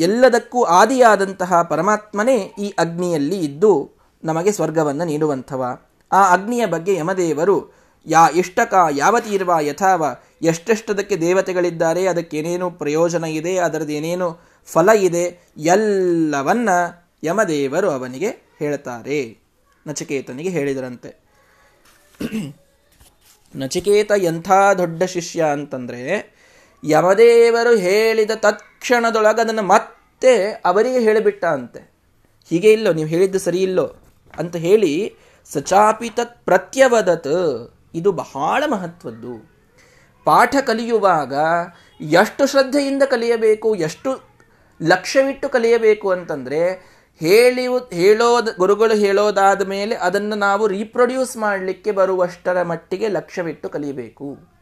ಎಲ್ಲದಕ್ಕೂ ಆದಿಯಾದಂತಹ ಪರಮಾತ್ಮನೇ ಈ ಅಗ್ನಿಯಲ್ಲಿ ಇದ್ದು ನಮಗೆ ಸ್ವರ್ಗವನ್ನು ನೀಡುವಂಥವ. ಆ ಅಗ್ನಿಯ ಬಗ್ಗೆ ಯಮದೇವರು, ಯಾ ಇಷ್ಟಕ ಯಾವತೀರ್ವ ಯಥಾವ, ಎಷ್ಟೆಷ್ಟದಕ್ಕೆ ದೇವತೆಗಳಿದ್ದಾರೆ ಅದಕ್ಕೆ ಏನೇನು ಪ್ರಯೋಜನ ಇದೆ ಅದರದ್ದು ಏನೇನು ಫಲ ಇದೆ, ಎಲ್ಲವನ್ನ ಯಮದೇವರು ಅವನಿಗೆ ಹೇಳ್ತಾರೆ. ನಚಿಕೇತನಿಗೆ ಹೇಳಿದರಂತೆ. ನಚಿಕೇತ ಎಂಥ ದೊಡ್ಡ ಶಿಷ್ಯ ಅಂತಂದರೆ, ಯಮದೇವರು ಹೇಳಿದ ತಕ್ಷಣದೊಳಗೆ ಅದನ್ನು ಮತ್ತೆ ಅವರಿಗೆ ಹೇಳಿಬಿಟ್ಟ ಅಂತೆ ಹೀಗೆ ಇಲ್ಲೋ, ನೀವು ಹೇಳಿದ್ದು ಸರಿ ಇಲ್ಲೋ ಅಂತ ಹೇಳಿ ಸಚಾಪಿ ತತ್ ಪ್ರತ್ಯವದತ್ ಇದು ಬಹಳ ಮಹತ್ವದ್ದು. ಪಾಠ ಕಲಿಯುವಾಗ ಎಷ್ಟು ಶ್ರದ್ಧೆಯಿಂದ ಕಲಿಯಬೇಕು, ಎಷ್ಟು ಲಕ್ಷ್ಯವಿಟ್ಟು ಕಲಿಯಬೇಕು ಅಂತಂದರೆ ಹೇಳಿ ಹೇಳೋದ, ಗುರುಗಳು ಹೇಳೋದಾದ ಮೇಲೆ ಅದನ್ನು ನಾವು ರೀಪ್ರೊಡ್ಯೂಸ್ ಮಾಡಲಿಕ್ಕೆ ಬರುವಷ್ಟರ ಮಟ್ಟಿಗೆ ಲಕ್ಷ್ಯವಿಟ್ಟು ಕಲಿಯಬೇಕು.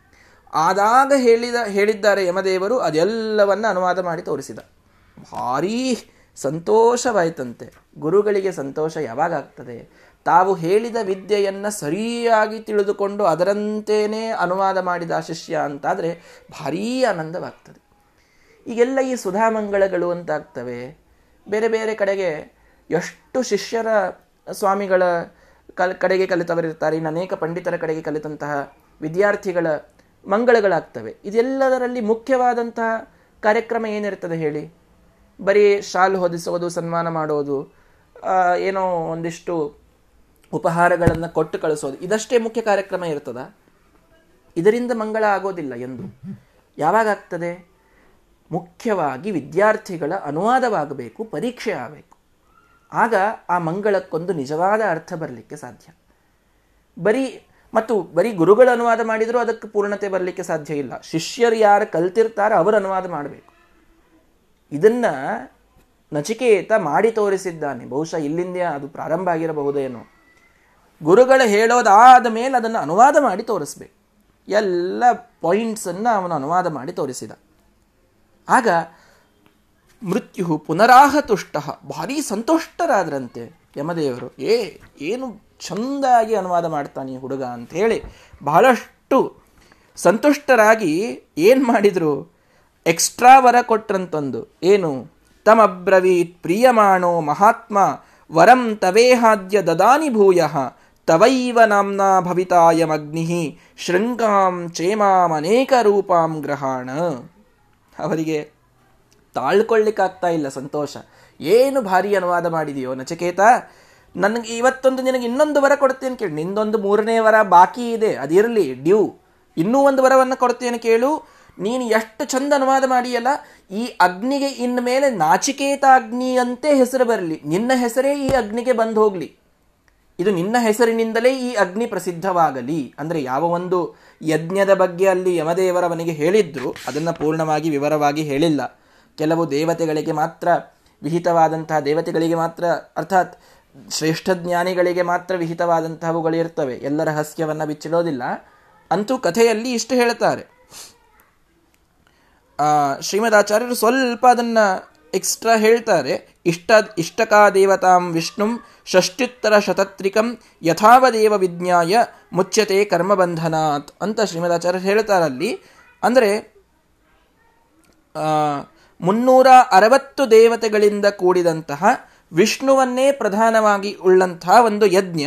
ಆದಾಗ ಹೇಳಿದ, ಹೇಳಿದ್ದಾರೆ ಯಮದೇವರು, ಅದೆಲ್ಲವನ್ನ ಅನುವಾದ ಮಾಡಿ ತೋರಿಸಿದ. ಭಾರೀ ಸಂತೋಷವಾಯಿತಂತೆ. ಗುರುಗಳಿಗೆ ಸಂತೋಷ ಯಾವಾಗ ಆಗ್ತದೆ? ತಾವು ಹೇಳಿದ ವಿದ್ಯೆಯನ್ನು ಸರಿಯಾಗಿ ತಿಳಿದುಕೊಂಡು ಅದರಂತೇನೆ ಅನುವಾದ ಮಾಡಿದ ಶಿಷ್ಯ ಅಂತಾದರೆ ಭಾರೀ ಆನಂದವಾಗ್ತದೆ. ಈಗೆಲ್ಲ ಈ ಸುಧಾಮಂಗಳಗಳು ಅಂತಾಗ್ತವೆ. ಬೇರೆ ಬೇರೆ ಕಡೆಗೆ ಎಷ್ಟು ಶಿಷ್ಯರ ಸ್ವಾಮಿಗಳ ಕಡೆಗೆ ಕಲಿತವರಿರ್ತಾರೆ. ಇನ್ನು ಅನೇಕ ಪಂಡಿತರ ಕಡೆಗೆ ಕಲಿತಂತಹ ವಿದ್ಯಾರ್ಥಿಗಳ ಮಂಗಳಗಳಾಗ್ತವೆ. ಇದೆಲ್ಲದರಲ್ಲಿ ಮುಖ್ಯವಾದಂತಹ ಕಾರ್ಯಕ್ರಮ ಏನಿರ್ತದೆ ಹೇಳಿ? ಬರೀ ಶಾಲು ಹೊದಿಸೋದು ಸನ್ಮಾನ ಮಾಡೋದು ಏನೋ ಒಂದಿಷ್ಟು ಉಪಹಾರಗಳನ್ನು ಕೊಟ್ಟು ಕಳಿಸೋದು, ಇದಷ್ಟೇ ಮುಖ್ಯ ಕಾರ್ಯಕ್ರಮ ಇರ್ತದ? ಇದರಿಂದ ಮಂಗಳ ಆಗೋದಿಲ್ಲ ಎಂದು. ಯಾವಾಗ ಆಗ್ತದೆ? ಮುಖ್ಯವಾಗಿ ವಿದ್ಯಾರ್ಥಿಗಳ ಅನುವಾದವಾಗಬೇಕು, ಪರೀಕ್ಷೆ ಆಗಬೇಕು. ಆಗ ಆ ಮಂಗಳಕ್ಕೊಂದು ನಿಜವಾದ ಅರ್ಥ ಬರಲಿಕ್ಕೆ ಸಾಧ್ಯ. ಬರೀ ಮತ್ತು ಬರೀ ಗುರುಗಳು ಅನುವಾದ ಮಾಡಿದರೂ ಅದಕ್ಕೆ ಪೂರ್ಣತೆ ಬರಲಿಕ್ಕೆ ಸಾಧ್ಯ ಇಲ್ಲ. ಶಿಷ್ಯರು ಯಾರು ಕಲ್ತಿರ್ತಾರೆ ಅವರು ಅನುವಾದ ಮಾಡಬೇಕು. ಇದನ್ನ ನಚಿಕೇತ ಮಾಡಿ ತೋರಿಸಿದ್ದಾನೆ. ಬಹುಶಃ ಇಲ್ಲಿಂದ ಅದು ಪ್ರಾರಂಭ ಆಗಿರಬಹುದೇನೋ ಗುರುಗಳು ಹೇಳೋದಾದ ಮೇಲೆ ಅದನ್ನು ಅನುವಾದ ಮಾಡಿ ತೋರಿಸ್ಬೇಕು. ಎಲ್ಲ ಪಾಯಿಂಟ್ಸನ್ನು ಅವನು ಅನುವಾದ ಮಾಡಿ ತೋರಿಸಿದ. ಆಗ ಮೃತ್ಯು ಪುನರಾಹ ಭಾರೀ ಭಾರಿ ಸಂತುಷ್ಟರಾದ್ರಂತೆ ಯಮದೇವರು. ಏ, ಏನು ಚಂದಾಗಿ ಅನುವಾದ ಮಾಡ್ತಾನೆ ಈ ಹುಡುಗ ಅಂತ ಹೇಳಿ ಬಹಳಷ್ಟು ಸಂತುಷ್ಟರಾಗಿ ಏನು ಮಾಡಿದರು? ಎಕ್ಸ್ಟ್ರಾ ವರ ಕೊಟ್ರಂತಂದು. ಏನು? ತಮಬ್ರವೀತ್ ಪ್ರಿಯಮಾಣೋ ಮಹಾತ್ಮ ವರಂ ತವೇಹಾದ್ಯ ದದಾನಿ ಭೂಯ ತವೈವ ನಾಮ್ನಾ ಭವಿತಾಯಮಗ್ನಿ ಶೃಂಗಾಂ ಚೇಮಾಂ ಚೇಮಾಮನೇಕ ರೂಪಾಂ ಗ್ರಹಾಣ. ಅವರಿಗೆ ತಾಳ್ಕೊಳ್ಳಿಕ್ಕಾಗ್ತಾ ಇಲ್ಲ ಸಂತೋಷ. ಏನು ಭಾರಿ ಅನುವಾದ ಮಾಡಿದೆಯೋ ನಚಕೇತ? ನನಗೆ ಇವತ್ತೊಂದು ನಿನಗೆ ಇನ್ನೊಂದು ವರ ಕೊಡ್ತೇನೆ ಕೇಳಿ. ನಿಂದೊಂದು ಮೂರನೇ ವರ ಬಾಕಿ ಇದೆ. ಅದಿರಲಿ, ಡ್ಯೂ. ಇನ್ನೂ ಒಂದು ವರವನ್ನು ಕೊಡ್ತೇನೆ ಕೇಳು. ನೀನು ಎಷ್ಟು ಚಂದ ಅನುವಾದ ಮಾಡಿಯಲ್ಲ, ಈ ಅಗ್ನಿಗೆ ಇನ್ನು ಮೇಲೆ ನಾಚಿಕೇತ ಅಗ್ನಿ ಅಂತೆ ಹೆಸರು ಬರಲಿ. ನಿನ್ನ ಹೆಸರೇ ಈ ಅಗ್ನಿಗೆ ಬಂದು ಹೋಗಲಿ. ಇದು ನಿನ್ನ ಹೆಸರಿನಿಂದಲೇ ಈ ಅಗ್ನಿ ಪ್ರಸಿದ್ಧವಾಗಲಿ. ಅಂದರೆ ಯಾವ ಒಂದು ಯಜ್ಞದ ಬಗ್ಗೆ ಅಲ್ಲಿ ಯಮದೇವರವನಿಗೆ ಹೇಳಿದ್ರು, ಅದನ್ನು ಪೂರ್ಣವಾಗಿ ವಿವರವಾಗಿ ಹೇಳಿಲ್ಲ. ಕೆಲವು ದೇವತೆಗಳಿಗೆ ಮಾತ್ರ ವಿಹಿತವಾದಂತಹ ದೇವತೆಗಳಿಗೆ ಮಾತ್ರ, ಅರ್ಥಾತ್ ಶ್ರೇಷ್ಠ ಜ್ಞಾನಿಗಳಿಗೆ ಮಾತ್ರ ವಿಹಿತವಾದಂತಹವುಗಳು ಇರ್ತವೆ. ಎಲ್ಲ ರಹಸ್ಯವನ್ನು ಬಿಚ್ಚಿಡೋದಿಲ್ಲ. ಅಂತೂ ಕಥೆಯಲ್ಲಿ ಇಷ್ಟು ಹೇಳ್ತಾರೆ. ಶ್ರೀಮದಾಚಾರ್ಯರು ಸ್ವಲ್ಪ ಅದನ್ನ ಎಕ್ಸ್ಟ್ರಾ ಹೇಳ್ತಾರೆ. ಇಷ್ಟ ಇಷ್ಟಕಾ ದೇವತಾಂ ವಿಷ್ಣುಂ ಷಷ್ಟ್ಯುತ್ತರ ಶತತ್ರಿಕಂ ಯಥಾವದೇವ ವಿಜ್ಞಾಯ ಮುಚ್ಯತೆ ಕರ್ಮಬಂಧನಾತ್ ಅಂತ ಶ್ರೀಮದಾಚಾರ್ಯರು ಹೇಳ್ತಾರಲ್ಲಿ ಅಂದರೆ ಮುನ್ನೂರ ಅರವತ್ತು ದೇವತೆಗಳಿಂದ ಕೂಡಿದಂತಹ ವಿಷ್ಣುವನ್ನೇ ಪ್ರಧಾನವಾಗಿ ಉಳ್ಳಂತಹ ಒಂದು ಯಜ್ಞ,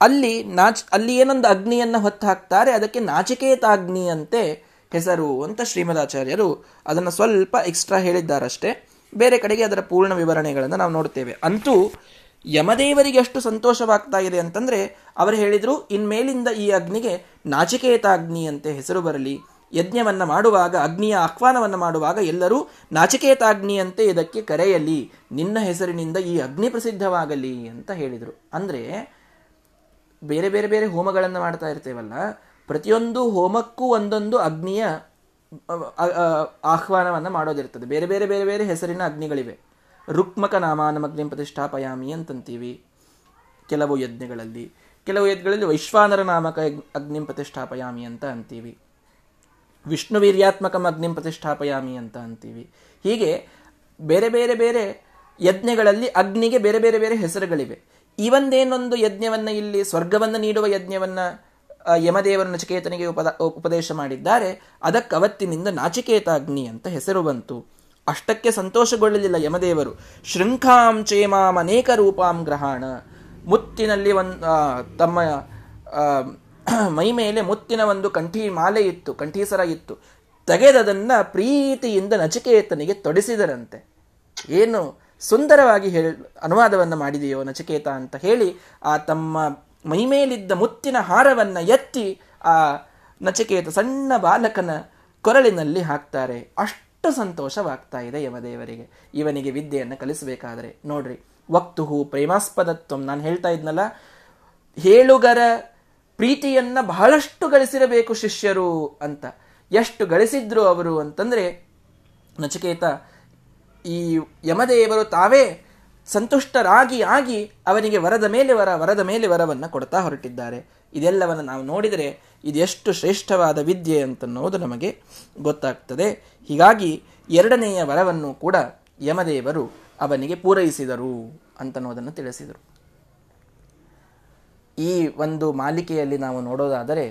ಅಲ್ಲಿ ನಾಚ್, ಅಲ್ಲಿ ಏನೊಂದು ಅಗ್ನಿಯನ್ನು ಹೊತ್ತು ಹಾಕ್ತಾರೆ ಅದಕ್ಕೆ ನಾಚಿಕೇತಾಗ್ನಿ ಅಂತೆ ಹೆಸರು ಅಂತ ಶ್ರೀಮದಾಚಾರ್ಯರು ಅದನ್ನು ಸ್ವಲ್ಪ ಎಕ್ಸ್ಟ್ರಾ ಹೇಳಿದ್ದಾರಷ್ಟೇ. ಬೇರೆ ಕಡೆಗೆ ಅದರ ಪೂರ್ಣ ವಿವರಣೆಗಳನ್ನು ನಾವು ನೋಡ್ತೇವೆ ಅಂತೂ, ಯಮದೇವರಿಗೆ ಎಷ್ಟು ಸಂತೋಷವಾಗ್ತಾ ಇದೆ ಅಂತಂದರೆ, ಅವರು ಹೇಳಿದರು, ಇನ್ಮೇಲಿಂದ ಈ ಅಗ್ನಿಗೆ ನಾಚಿಕೇತಾಗ್ನಿ ಅಂತೆ ಹೆಸರು ಬರಲಿ. ಯಜ್ಞವನ್ನ ಮಾಡುವಾಗ, ಅಗ್ನಿಯ ಆಹ್ವಾನವನ್ನು ಮಾಡುವಾಗ ಎಲ್ಲರೂ ನಾಚಿಕೇತಾಗ್ನಿಯಂತೆ ಇದಕ್ಕೆ ಕರೆಯಲಿ. ನಿನ್ನ ಹೆಸರಿನಿಂದ ಈ ಅಗ್ನಿ ಪ್ರಸಿದ್ಧವಾಗಲಿ ಅಂತ ಹೇಳಿದರು. ಅಂದರೆ, ಬೇರೆ ಬೇರೆ ಬೇರೆ ಹೋಮಗಳನ್ನು ಮಾಡ್ತಾ ಇರ್ತೇವಲ್ಲ, ಪ್ರತಿಯೊಂದು ಹೋಮಕ್ಕೂ ಒಂದೊಂದು ಅಗ್ನಿಯ ಆಹ್ವಾನವನ್ನು ಮಾಡೋದಿರ್ತದೆ. ಬೇರೆ ಬೇರೆ ಬೇರೆ ಬೇರೆ ಹೆಸರಿನ ಅಗ್ನಿಗಳಿವೆ. ರುಕ್ಮಕ ನಾಮಾನಮಗ್ನಿ ಪ್ರತಿಷ್ಠಾಪಯಾಮಿ ಅಂತಂತೀವಿ ಕೆಲವು ಯಜ್ಞಗಳಲ್ಲಿ. ಕೆಲವು ಯಜ್ಞಗಳಲ್ಲಿ ವೈಶ್ವಾನರ ನಾಮಕ ಅಗ್ನಿಂ ಪ್ರತಿಷ್ಠಾಪಯಾಮಿ ಅಂತ ಅಂತೀವಿ. ವಿಷ್ಣು ವೀರ್ಯಾತ್ಮಕಂ ಅಗ್ನಿಂ ಪ್ರತಿಷ್ಠಾಪಯಾಮಿ ಅಂತ ಅಂತೀವಿ. ಹೀಗೆ ಬೇರೆ ಬೇರೆ ಬೇರೆ ಯಜ್ಞಗಳಲ್ಲಿ ಅಗ್ನಿಗೆ ಬೇರೆ ಬೇರೆ ಬೇರೆ ಹೆಸರುಗಳಿವೆ. ಇವಂದೇನೊಂದು ಯಜ್ಞವನ್ನು ಇಲ್ಲಿ ಸ್ವರ್ಗವನ್ನು ನೀಡುವ ಯಜ್ಞವನ್ನು ಯಮದೇವರ ನಚಿಕೇತನಿಗೆ ಉಪದ, ಉಪದೇಶ ಮಾಡಿದ್ದಾರೆ. ಅದಕ್ಕೆ ಅವತ್ತಿನಿಂದ ನಾಚಿಕೇತ ಅಗ್ನಿ ಅಂತ ಹೆಸರು ಬಂತು. ಅಷ್ಟಕ್ಕೆ ಸಂತೋಷಗೊಳ್ಳಲಿಲ್ಲ ಯಮದೇವರು. ಶೃಂಖಾಂ ಚೇಮಾಂ ಅನೇಕ ರೂಪಾಂ ಗ್ರಹಣ. ಮುತ್ತಿನಲ್ಲಿ ಒಂದು ತಮ್ಮ ಮೈ ಮೇಲೆ ಮುತ್ತಿನ ಒಂದು ಕಂಠಿ ಮಾಲೆ ಇತ್ತು ಕಂಠೀಸರ ಇತ್ತು. ತೆಗೆದದನ್ನ ಪ್ರೀತಿಯಿಂದ ನಚಿಕೇತನಿಗೆ ತೊಡಿಸಿದರಂತೆ. ಏನು ಸುಂದರವಾಗಿ ಹೇಳಿ, ಅನುವಾದವನ್ನು ಮಾಡಿದೆಯೋ ನಚಿಕೇತ ಅಂತ ಹೇಳಿ ಆ ತಮ್ಮ ಮೈಮೇಲಿದ್ದ ಮುತ್ತಿನ ಹಾರವನ್ನು ಎತ್ತಿ ಆ ನಚಿಕೇತ ಸಣ್ಣ ಬಾಲಕನ ಕೊರಳಿನಲ್ಲಿ ಹಾಕ್ತಾರೆ. ಅಷ್ಟು ಸಂತೋಷವಾಗ್ತಾ ಇದೆ ಯಮದೇವರಿಗೆ ಇವನಿಗೆ ವಿದ್ಯೆಯನ್ನು ಕಲಿಸಬೇಕಾದರೆ. ನೋಡ್ರಿ, ವಕ್ತುಹು ಪ್ರೇಮಾಸ್ಪದತ್ವ. ನಾನು ಹೇಳ್ತಾ ಇದ್ನಲ್ಲ, ಹೇಳುಗರ ಪ್ರೀತಿಯನ್ನ ಬಹಳಷ್ಟು ಗಳಿಸಿರಬೇಕು ಶಿಷ್ಯರು ಅಂತ. ಎಷ್ಟು ಗಳಿಸಿದ್ರು ಅವರು ಅಂತಂದ್ರೆ, ನಚಿಕೇತ, ಈ ಯಮದೇವರು ತಾವೇ ಸಂತುಷ್ಟರಾಗಿ ಆಗಿ ಅವನಿಗೆ ವರದ ಮೇಲೆ ವರ, ವರದ ಮೇಲೆ ವರವನ್ನು ಕೊಡ್ತಾ ಹೊರಟಿದ್ದಾರೆ. ಇದೆಲ್ಲವನ್ನು ನಾವು ನೋಡಿದರೆ ಇದೆಷ್ಟು ಶ್ರೇಷ್ಠವಾದ ವಿದ್ಯೆ ಅಂತನ್ನೋದು ನಮಗೆ ಗೊತ್ತಾಗ್ತದೆ. ಹೀಗಾಗಿ ಎರಡನೆಯ ವರವನ್ನು ಕೂಡ ಯಮದೇವರು ಅವನಿಗೆ ಪೂರೈಸಿದರು ಅಂತನ್ನೋದನ್ನು ತಿಳಿಸಿದರು. ಈ ಒಂದು ಮಾಲಿಕೆಯಲ್ಲಿ ನಾವು ನೋಡೋದಾದರೆ,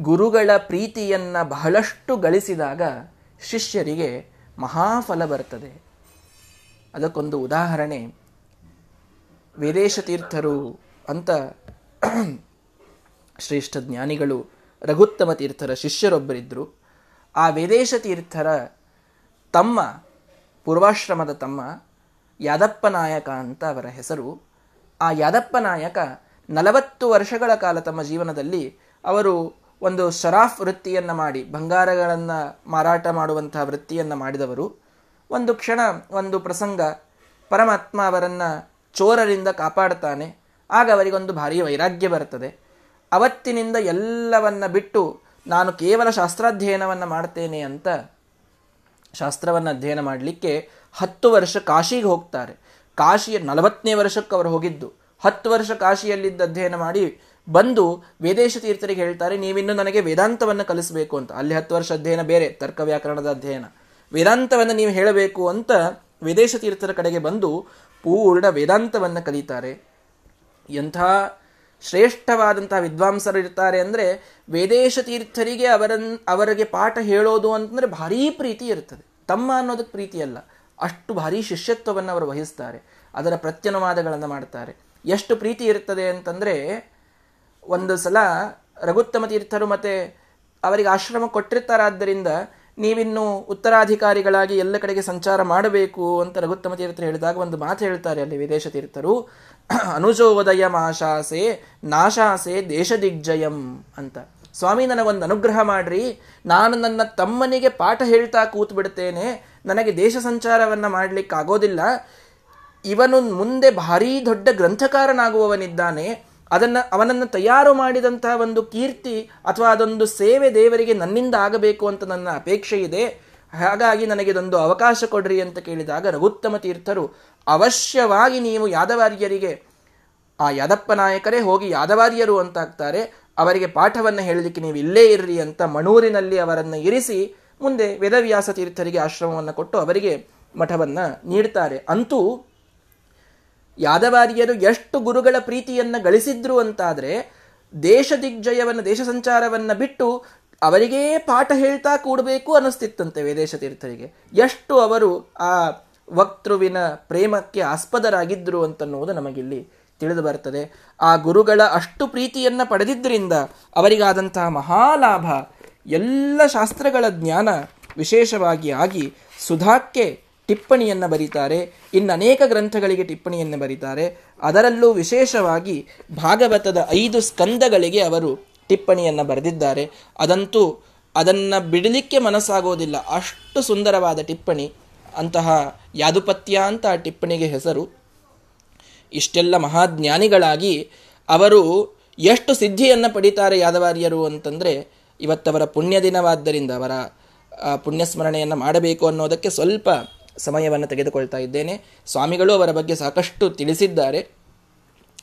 ಗುರುಗಳ ಪ್ರೀತಿಯನ್ನು ಬಹಳಷ್ಟು ಗಳಿಸಿದಾಗ ಶಿಷ್ಯರಿಗೆ ಮಹಾಫಲ ಬರ್ತದೆ ಅದಕ್ಕೊಂದು ಉದಾಹರಣೆ ವೇದೇಶ ತೀರ್ಥರು ಅಂತ ಶ್ರೇಷ್ಠ ಜ್ಞಾನಿಗಳು ರಘುತ್ತಮ ತೀರ್ಥರ ಶಿಷ್ಯರೊಬ್ಬರಿದ್ದರು ಆ ವೇದೇಶ ತೀರ್ಥರ ತಮ್ಮ, ಪೂರ್ವಾಶ್ರಮದ ತಮ್ಮ ಯಾದಪ್ಪ ನಾಯಕ ಅಂತ ಅವರ ಹೆಸರು. ಆ ಯಾದಪ್ಪ ನಾಯಕ ನಲವತ್ತು ವರ್ಷಗಳ ಕಾಲ ತಮ್ಮ ಜೀವನದಲ್ಲಿ ಅವರು ಒಂದು ಸರಾಫ್ ವೃತ್ತಿಯನ್ನು ಮಾಡಿ, ಬಂಗಾರಗಳನ್ನು ಮಾರಾಟ ಮಾಡುವಂತಹ ವೃತ್ತಿಯನ್ನು ಮಾಡಿದವರು. ಒಂದು ಕ್ಷಣ ಒಂದು ಪ್ರಸಂಗ ಪರಮಾತ್ಮ ಅವರನ್ನು ಚೋರರಿಂದ ಕಾಪಾಡ್ತಾನೆ. ಆಗ ಅವರಿಗೊಂದು ಭಾರಿ ವೈರಾಗ್ಯ ಬರ್ತದೆ. ಅವತ್ತಿನಿಂದ ಎಲ್ಲವನ್ನ ಬಿಟ್ಟು ನಾನು ಕೇವಲ ಶಾಸ್ತ್ರಾಧ್ಯಯನವನ್ನು ಮಾಡ್ತೇನೆ ಅಂತ ಶಾಸ್ತ್ರವನ್ನು ಅಧ್ಯಯನ ಮಾಡಲಿಕ್ಕೆ ಹತ್ತು ವರ್ಷ ಕಾಶಿಗೆ ಹೋಗ್ತಾರೆ. ಕಾಶಿಯ ನಲವತ್ತನೇ ವರ್ಷಕ್ಕೆ ಅವರು ಹೋಗಿದ್ದು. ಹತ್ತು ವರ್ಷ ಕಾಶಿಯಲ್ಲಿದ್ದ ಅಧ್ಯಯನ ಮಾಡಿ ಬಂದು ವೇದೇಶ ತೀರ್ಥರಿಗೆ ಹೇಳ್ತಾರೆ, ನೀವಿನ್ನು ನನಗೆ ವೇದಾಂತವನ್ನು ಕಲಿಸಬೇಕು ಅಂತ. ಅಲ್ಲಿ ಹತ್ತು ವರ್ಷ ಅಧ್ಯಯನ ಬೇರೆ, ತರ್ಕ ವ್ಯಾಕರಣದ ಅಧ್ಯಯನ. ವೇದಾಂತವನ್ನು ನೀವು ಹೇಳಬೇಕು ಅಂತ ವೇದೇಶ ತೀರ್ಥರ ಕಡೆಗೆ ಬಂದು ಪೂರ್ಣ ವೇದಾಂತವನ್ನು ಕಲಿತಾರೆ. ಎಂಥ ಶ್ರೇಷ್ಠವಾದಂತಹ ವಿದ್ವಾಂಸರು ಇರ್ತಾರೆ ಅಂದರೆ ವೇದೇಶ ತೀರ್ಥರಿಗೆ ಅವರನ್ನು ಅವರಿಗೆ ಪಾಠ ಹೇಳೋದು ಅಂತಂದರೆ ಭಾರೀ ಪ್ರೀತಿ ಇರ್ತದೆ. ತಮ್ಮ ಅನ್ನೋದಕ್ಕೆ ಪ್ರೀತಿ ಅಲ್ಲ ಅಷ್ಟು ಭಾರಿ ಶಿಷ್ಯತ್ವವನ್ನು ಅವರು ವಹಿಸ್ತಾರೆ. ಅದರ ಪ್ರತ್ಯನುವಾದಗಳನ್ನು ಮಾಡ್ತಾರೆ. ಎಷ್ಟು ಪ್ರೀತಿ ಇರ್ತದೆ ಅಂತಂದರೆ, ಒಂದು ಸಲ ರಘುತ್ತಮ ತೀರ್ಥರು ಮತ್ತೆ ಅವರಿಗೆ ಆಶ್ರಮ ಕೊಟ್ಟಿರ್ತಾರಾದ್ದರಿಂದ ನೀವಿನ್ನು ಉತ್ತರಾಧಿಕಾರಿಗಳಾಗಿ ಎಲ್ಲ ಕಡೆಗೆ ಸಂಚಾರ ಮಾಡಬೇಕು ಅಂತ ರಘುತ್ತಮ ತೀರ್ಥರು ಹೇಳಿದಾಗ ಒಂದು ಮಾತು ಹೇಳ್ತಾರೆ ಅಲ್ಲಿ ವಿದೇಶ ತೀರ್ಥರು. ಅನುಜೋದಯ ಮಾಶಾಸೆ ನಾಶಾಸೆ ದೇಶ ದಿಗ್ಜಯಂ ಅಂತ. ಸ್ವಾಮಿ, ನನಗೊಂದು ಅನುಗ್ರಹ ಮಾಡ್ರಿ. ನಾನು ನನ್ನ ತಮ್ಮನಿಗೆ ಪಾಠ ಹೇಳ್ತಾ ಕೂತು ಬಿಡ್ತೇನೆ ನನಗೆ ದೇಶ ಸಂಚಾರವನ್ನು ಮಾಡಲಿಕ್ಕಾಗೋದಿಲ್ಲ. ಇವನು ಮುಂದೆ ಭಾರೀ ದೊಡ್ಡ ಗ್ರಂಥಕಾರನಾಗುವವನಿದ್ದಾನೆ. ಅದನ್ನು, ಅವನನ್ನು ತಯಾರು ಮಾಡಿದಂತಹ ಒಂದು ಕೀರ್ತಿ ಅಥವಾ ಅದೊಂದು ಸೇವೆ ದೇವರಿಗೆ ನನ್ನಿಂದ ಆಗಬೇಕು ಅಂತ ನನ್ನ ಅಪೇಕ್ಷೆ ಇದೆ. ಹಾಗಾಗಿ ನನಗಿದೊಂದು ಅವಕಾಶ ಕೊಡ್ರಿ ಅಂತ ಕೇಳಿದಾಗ ರಘುತ್ತಮ ತೀರ್ಥರು, ಅವಶ್ಯವಾಗಿ ನೀವು ಯಾದವಾರ್ಯರಿಗೆ, ಆ ಯಾದಪ್ಪ ನಾಯಕರೇ ಹೋಗಿ ಯಾದವಾರ್ಯರು ಅಂತ ಆಗ್ತಾರೆ. ಅವರಿಗೆ ಪಾಠವನ್ನು ಹೇಳಲಿಕ್ಕೆ ನೀವು ಇಲ್ಲೇ ಇರ್ರಿ ಅಂತ ಮಣೂರಿನಲ್ಲಿ ಅವರನ್ನು ಇರಿಸಿ ಮುಂದೆ ವೇದವ್ಯಾಸ ತೀರ್ಥರಿಗೆ ಆಶ್ರಮವನ್ನು ಕೊಟ್ಟು ಅವರಿಗೆ ಮಠವನ್ನು ನೀಡ್ತಾರೆ. ಅಂತೂ ಯಾದವಾರಿಯರು ಎಷ್ಟು ಗುರುಗಳ ಪ್ರೀತಿಯನ್ನು ಗಳಿಸಿದ್ರು ಅಂತಾದರೆ ದೇಶ ದಿಗ್ಜಯವನ್ನು, ದೇಶ ಸಂಚಾರವನ್ನು ಬಿಟ್ಟು ಅವರಿಗೇ ಪಾಠ ಹೇಳ್ತಾ ಕೂಡಬೇಕು ಅನ್ನಿಸ್ತಿತ್ತಂತೆ ವೇದೇಶ ತೀರ್ಥರಿಗೆ. ಎಷ್ಟು ಅವರು ಆ ವಕ್ತೃವಿನ ಪ್ರೇಮಕ್ಕೆ ಆಸ್ಪದರಾಗಿದ್ದರು ಅಂತನ್ನುವುದು ನಮಗಿಲ್ಲಿ ತಿಳಿದು ಬರ್ತದೆ ಆ ಗುರುಗಳ ಅಷ್ಟು ಪ್ರೀತಿಯನ್ನು ಪಡೆದಿದ್ದರಿಂದ ಅವರಿಗಾದಂತಹ ಮಹಾಲಾಭ ಎಲ್ಲ ಶಾಸ್ತ್ರಗಳ ಜ್ಞಾನ ವಿಶೇಷವಾಗಿ ಆಗಿ ಸುಧಾಕ್ಕೆ ಟಿಪ್ಪಣಿಯನ್ನು ಬರೀತಾರೆ. ಇನ್ನು ಅನೇಕ ಗ್ರಂಥಗಳಿಗೆ ಟಿಪ್ಪಣಿಯನ್ನು ಬರೀತಾರೆ. ಅದರಲ್ಲೂ ವಿಶೇಷವಾಗಿ ಭಾಗವತದ ಐದು ಸ್ಕಂದಗಳಿಗೆ ಅವರು ಟಿಪ್ಪಣಿಯನ್ನು ಬರೆದಿದ್ದಾರೆ. ಅದಂತೂ ಅದನ್ನು ಬಿಡಲಿಕ್ಕೆ ಮನಸ್ಸಾಗೋದಿಲ್ಲ. ಅಷ್ಟು ಸುಂದರವಾದ ಟಿಪ್ಪಣಿ. ಅಂತಹ ಯಾದುಪತ್ಯ ಅಂತ ಆ ಟಿಪ್ಪಣಿಗೆ ಹೆಸರು. ಇಷ್ಟೆಲ್ಲ ಮಹಾಜ್ಞಾನಿಗಳಾಗಿ ಅವರು ಎಷ್ಟು ಸಿದ್ಧಿಯನ್ನು ಪಡಿತಾರೆ ಯಾದವಾರ್ಯರು ಅಂತಂದರೆ ಇವತ್ತವರ ಪುಣ್ಯ ದಿನವಾದ್ದರಿಂದ ಅವರ ಪುಣ್ಯಸ್ಮರಣೆಯನ್ನು ಮಾಡಬೇಕು ಅನ್ನೋದಕ್ಕೆ ಸ್ವಲ್ಪ ಸಮಯವನ್ನು ತೆಗೆದುಕೊಳ್ತಾ ಇದ್ದೇನೆ. ಸ್ವಾಮಿಗಳು ಅವರ ಬಗ್ಗೆ ಸಾಕಷ್ಟು ತಿಳಿಸಿದ್ದಾರೆ.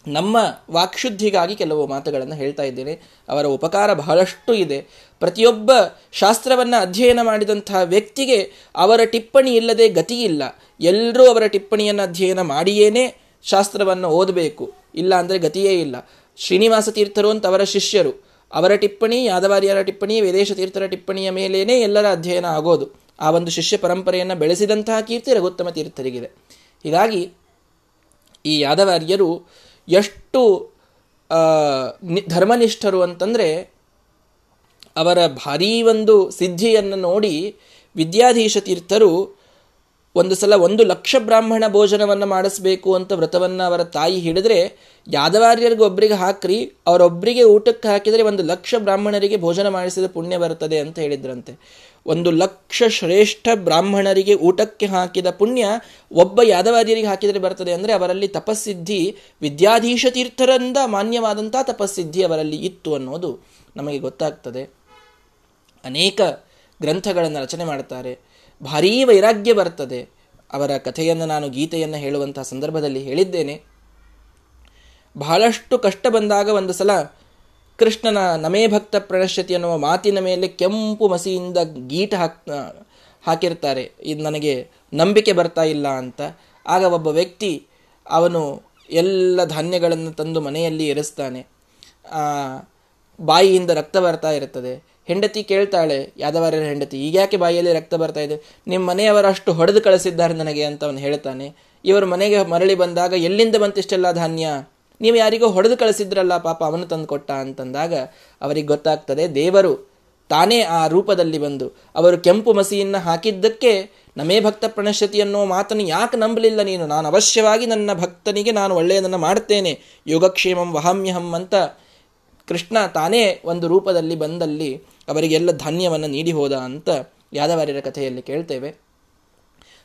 ನಮ್ಮ ವಾಕ್ಶುದ್ಧಿಗಾಗಿ ಕೆಲವು ಮಾತುಗಳನ್ನು ಹೇಳ್ತಾ ಇದ್ದೇನೆ. ಅವರ ಉಪಕಾರ ಬಹಳಷ್ಟು ಇದೆ. ಪ್ರತಿಯೊಬ್ಬ ಶಾಸ್ತ್ರವನ್ನು ಅಧ್ಯಯನ ಮಾಡಿದಂತಹ ವ್ಯಕ್ತಿಗೆ ಅವರ ಟಿಪ್ಪಣಿ ಇಲ್ಲದೆ ಗತಿಯಿಲ್ಲ ಎಲ್ಲರೂ ಅವರ ಟಿಪ್ಪಣಿಯನ್ನು ಅಧ್ಯಯನ ಮಾಡಿಯೇನೇ ಶಾಸ್ತ್ರವನ್ನು ಓದಬೇಕು. ಇಲ್ಲ ಅಂದರೆ ಗತಿಯೇ ಇಲ್ಲ. ಶ್ರೀನಿವಾಸ ತೀರ್ಥರು ಅಂತ ಅವರ ಶಿಷ್ಯರು. ಅವರ ಟಿಪ್ಪಣಿ, ಯಾದವಾರ್ಯರ ಟಿಪ್ಪಣಿ, ವೇದೇಶ ತೀರ್ಥರ ಟಿಪ್ಪಣಿಯ ಮೇಲೇನೆ ಎಲ್ಲರ ಅಧ್ಯಯನ ಆಗೋದು. ಆ ಒಂದು ಶಿಷ್ಯ ಪರಂಪರೆಯನ್ನು ಬೆಳೆಸಿದಂತಹ ಕೀರ್ತಿ ರಘುತ್ತಮ ತೀರ್ಥರಿಗಿದೆ. ಹೀಗಾಗಿ ಈ ಯಾದವಾರ್ಯರು ಎಷ್ಟು ಧರ್ಮನಿಷ್ಠರು ಅಂತಂದರೆ ಅವರ ಭಾರೀ ಒಂದು ಸಿದ್ಧಿಯನ್ನು ನೋಡಿ ವಿದ್ಯಾಧೀಶ ತೀರ್ಥರು ಒಂದು ಸಲ ಒಂದು ಲಕ್ಷ ಬ್ರಾಹ್ಮಣ ಭೋಜನವನ್ನು ಮಾಡಿಸ್ಬೇಕು ಅಂತ ವ್ರತವನ್ನು ಅವರ ತಾಯಿ ಹಿಡಿದ್ರೆ ಯಾದವಾರ್ಯರಿಗೆ ಒಬ್ಬರಿಗೆ ಹಾಕ್ರಿ ಅವರೊಬ್ಬರಿಗೆ ಊಟಕ್ಕೆ ಹಾಕಿದರೆ ಒಂದು ಲಕ್ಷ ಬ್ರಾಹ್ಮಣರಿಗೆ ಭೋಜನ ಮಾಡಿಸಿದ ಪುಣ್ಯ ಬರ್ತದೆ ಅಂತ ಹೇಳಿದ್ರಂತೆ. ಒಂದು ಲಕ್ಷ ಶ್ರೇಷ್ಠ ಬ್ರಾಹ್ಮಣರಿಗೆ ಊಟಕ್ಕೆ ಹಾಕಿದ ಪುಣ್ಯ ಒಬ್ಬ ಯಾದವಾರ್ಯರಿಗೆ ಹಾಕಿದರೆ ಬರ್ತದೆ ಅಂದರೆ ಅವರಲ್ಲಿ ತಪಸ್ಸಿದ್ಧಿ ವಿದ್ಯಾಧೀಶ ತೀರ್ಥರಿಂದ ಮಾನ್ಯವಾದಂಥ ತಪಸ್ಸಿದ್ಧಿ ಅವರಲ್ಲಿ ಇತ್ತು ಅನ್ನೋದು ನಮಗೆ ಗೊತ್ತಾಗ್ತದೆ. ಅನೇಕ ಗ್ರಂಥಗಳನ್ನು ರಚನೆ ಮಾಡ್ತಾರೆ. ಭಾರೀ ವೈರಾಗ್ಯ ಬರ್ತದೆ. ಅವರ ಕಥೆಯನ್ನು ನಾನು ಗೀತೆಯನ್ನು ಹೇಳುವಂತಹ ಸಂದರ್ಭದಲ್ಲಿ ಹೇಳಿದ್ದೇನೆ. ಬಹಳಷ್ಟು ಕಷ್ಟ ಬಂದಾಗ ಒಂದು ಸಲ ಕೃಷ್ಣನ ನಮೇ ಭಕ್ತ ಪ್ರಣಶ್ಯತಿ ಅನ್ನುವ ಮಾತಿನ ಮೇಲೆ ಕೆಂಪು ಮಸಿಯಿಂದ ಗೀಟ ಹಾಕ್ ಹಾಕಿರ್ತಾರೆ. ಇದು ನನಗೆ ನಂಬಿಕೆ ಬರ್ತಾ ಇಲ್ಲ ಅಂತ. ಆಗ ಒಬ್ಬ ವ್ಯಕ್ತಿ ಅವನು ಎಲ್ಲ ಧಾನ್ಯಗಳನ್ನು ತಂದು ಮನೆಯಲ್ಲಿ ಇರಿಸ್ತಾನೆ ಬಾಯಿಯಿಂದ ರಕ್ತ ಬರ್ತಾ ಇರುತ್ತದೆ ಹೆಂಡತಿ ಕೇಳ್ತಾಳೆ, ಯಾದವಾರ್ಯರ ಹೆಂಡತಿ ಈಗ್ಯಾಕೆ ಬಾಯಿಯಲ್ಲಿ ರಕ್ತ ಬರ್ತಾ ಇದೆ? ನಿಮ್ಮ ಮನೆಯವರಷ್ಟು ಹೊಡೆದು ಕಳಿಸಿದ್ದಾರೆ ನನಗೆ ಅಂತ ಅವನು ಹೇಳ್ತಾನೆ. ಇವರು ಮನೆಗೆ ಮರಳಿ ಬಂದಾಗ ಎಲ್ಲಿಂದ ಬಂತಿಷ್ಟೆಲ್ಲ ಧಾನ್ಯ? ನೀವು ಯಾರಿಗೋ ಹೊಡೆದು ಕಳಿಸಿದ್ರಲ್ಲ ಪಾಪ, ಅವನು ತಂದು ಕೊಟ್ಟ ಅಂತಂದಾಗ ಅವರಿಗೆ ಗೊತ್ತಾಗ್ತದೆ, ದೇವರು ತಾನೇ ಆ ರೂಪದಲ್ಲಿ ಬಂದು ಅವರು ಕೆಂಪು ಮಸಿಯನ್ನು ಹಾಕಿದ್ದಕ್ಕೆ ನಮೇ ಭಕ್ತ ಪ್ರಣಶ್ಯತಿ ಅನ್ನೋ ಮಾತನ್ನು ಯಾಕೆ ನಂಬಲಿಲ್ಲ ನೀನು? ನಾನು ಅವಶ್ಯವಾಗಿ ನನ್ನ ಭಕ್ತನಿಗೆ ನಾನು ಒಳ್ಳೆಯದನ್ನು ಮಾಡ್ತೇನೆ. ಯೋಗಕ್ಷೇಮಂ ವಹಾಮ್ಯಹಂ ಅಂತ ಕೃಷ್ಣ ತಾನೇ ಒಂದು ರೂಪದಲ್ಲಿ ಬಂದಲ್ಲಿ ಅವರಿಗೆಲ್ಲ ಧಾನ್ಯವನ್ನು ನೀಡಿ ಹೋದ ಅಂತ ಯಾದವಾರ್ಯರ ಕಥೆಯಲ್ಲಿ ಕೇಳ್ತೇವೆ.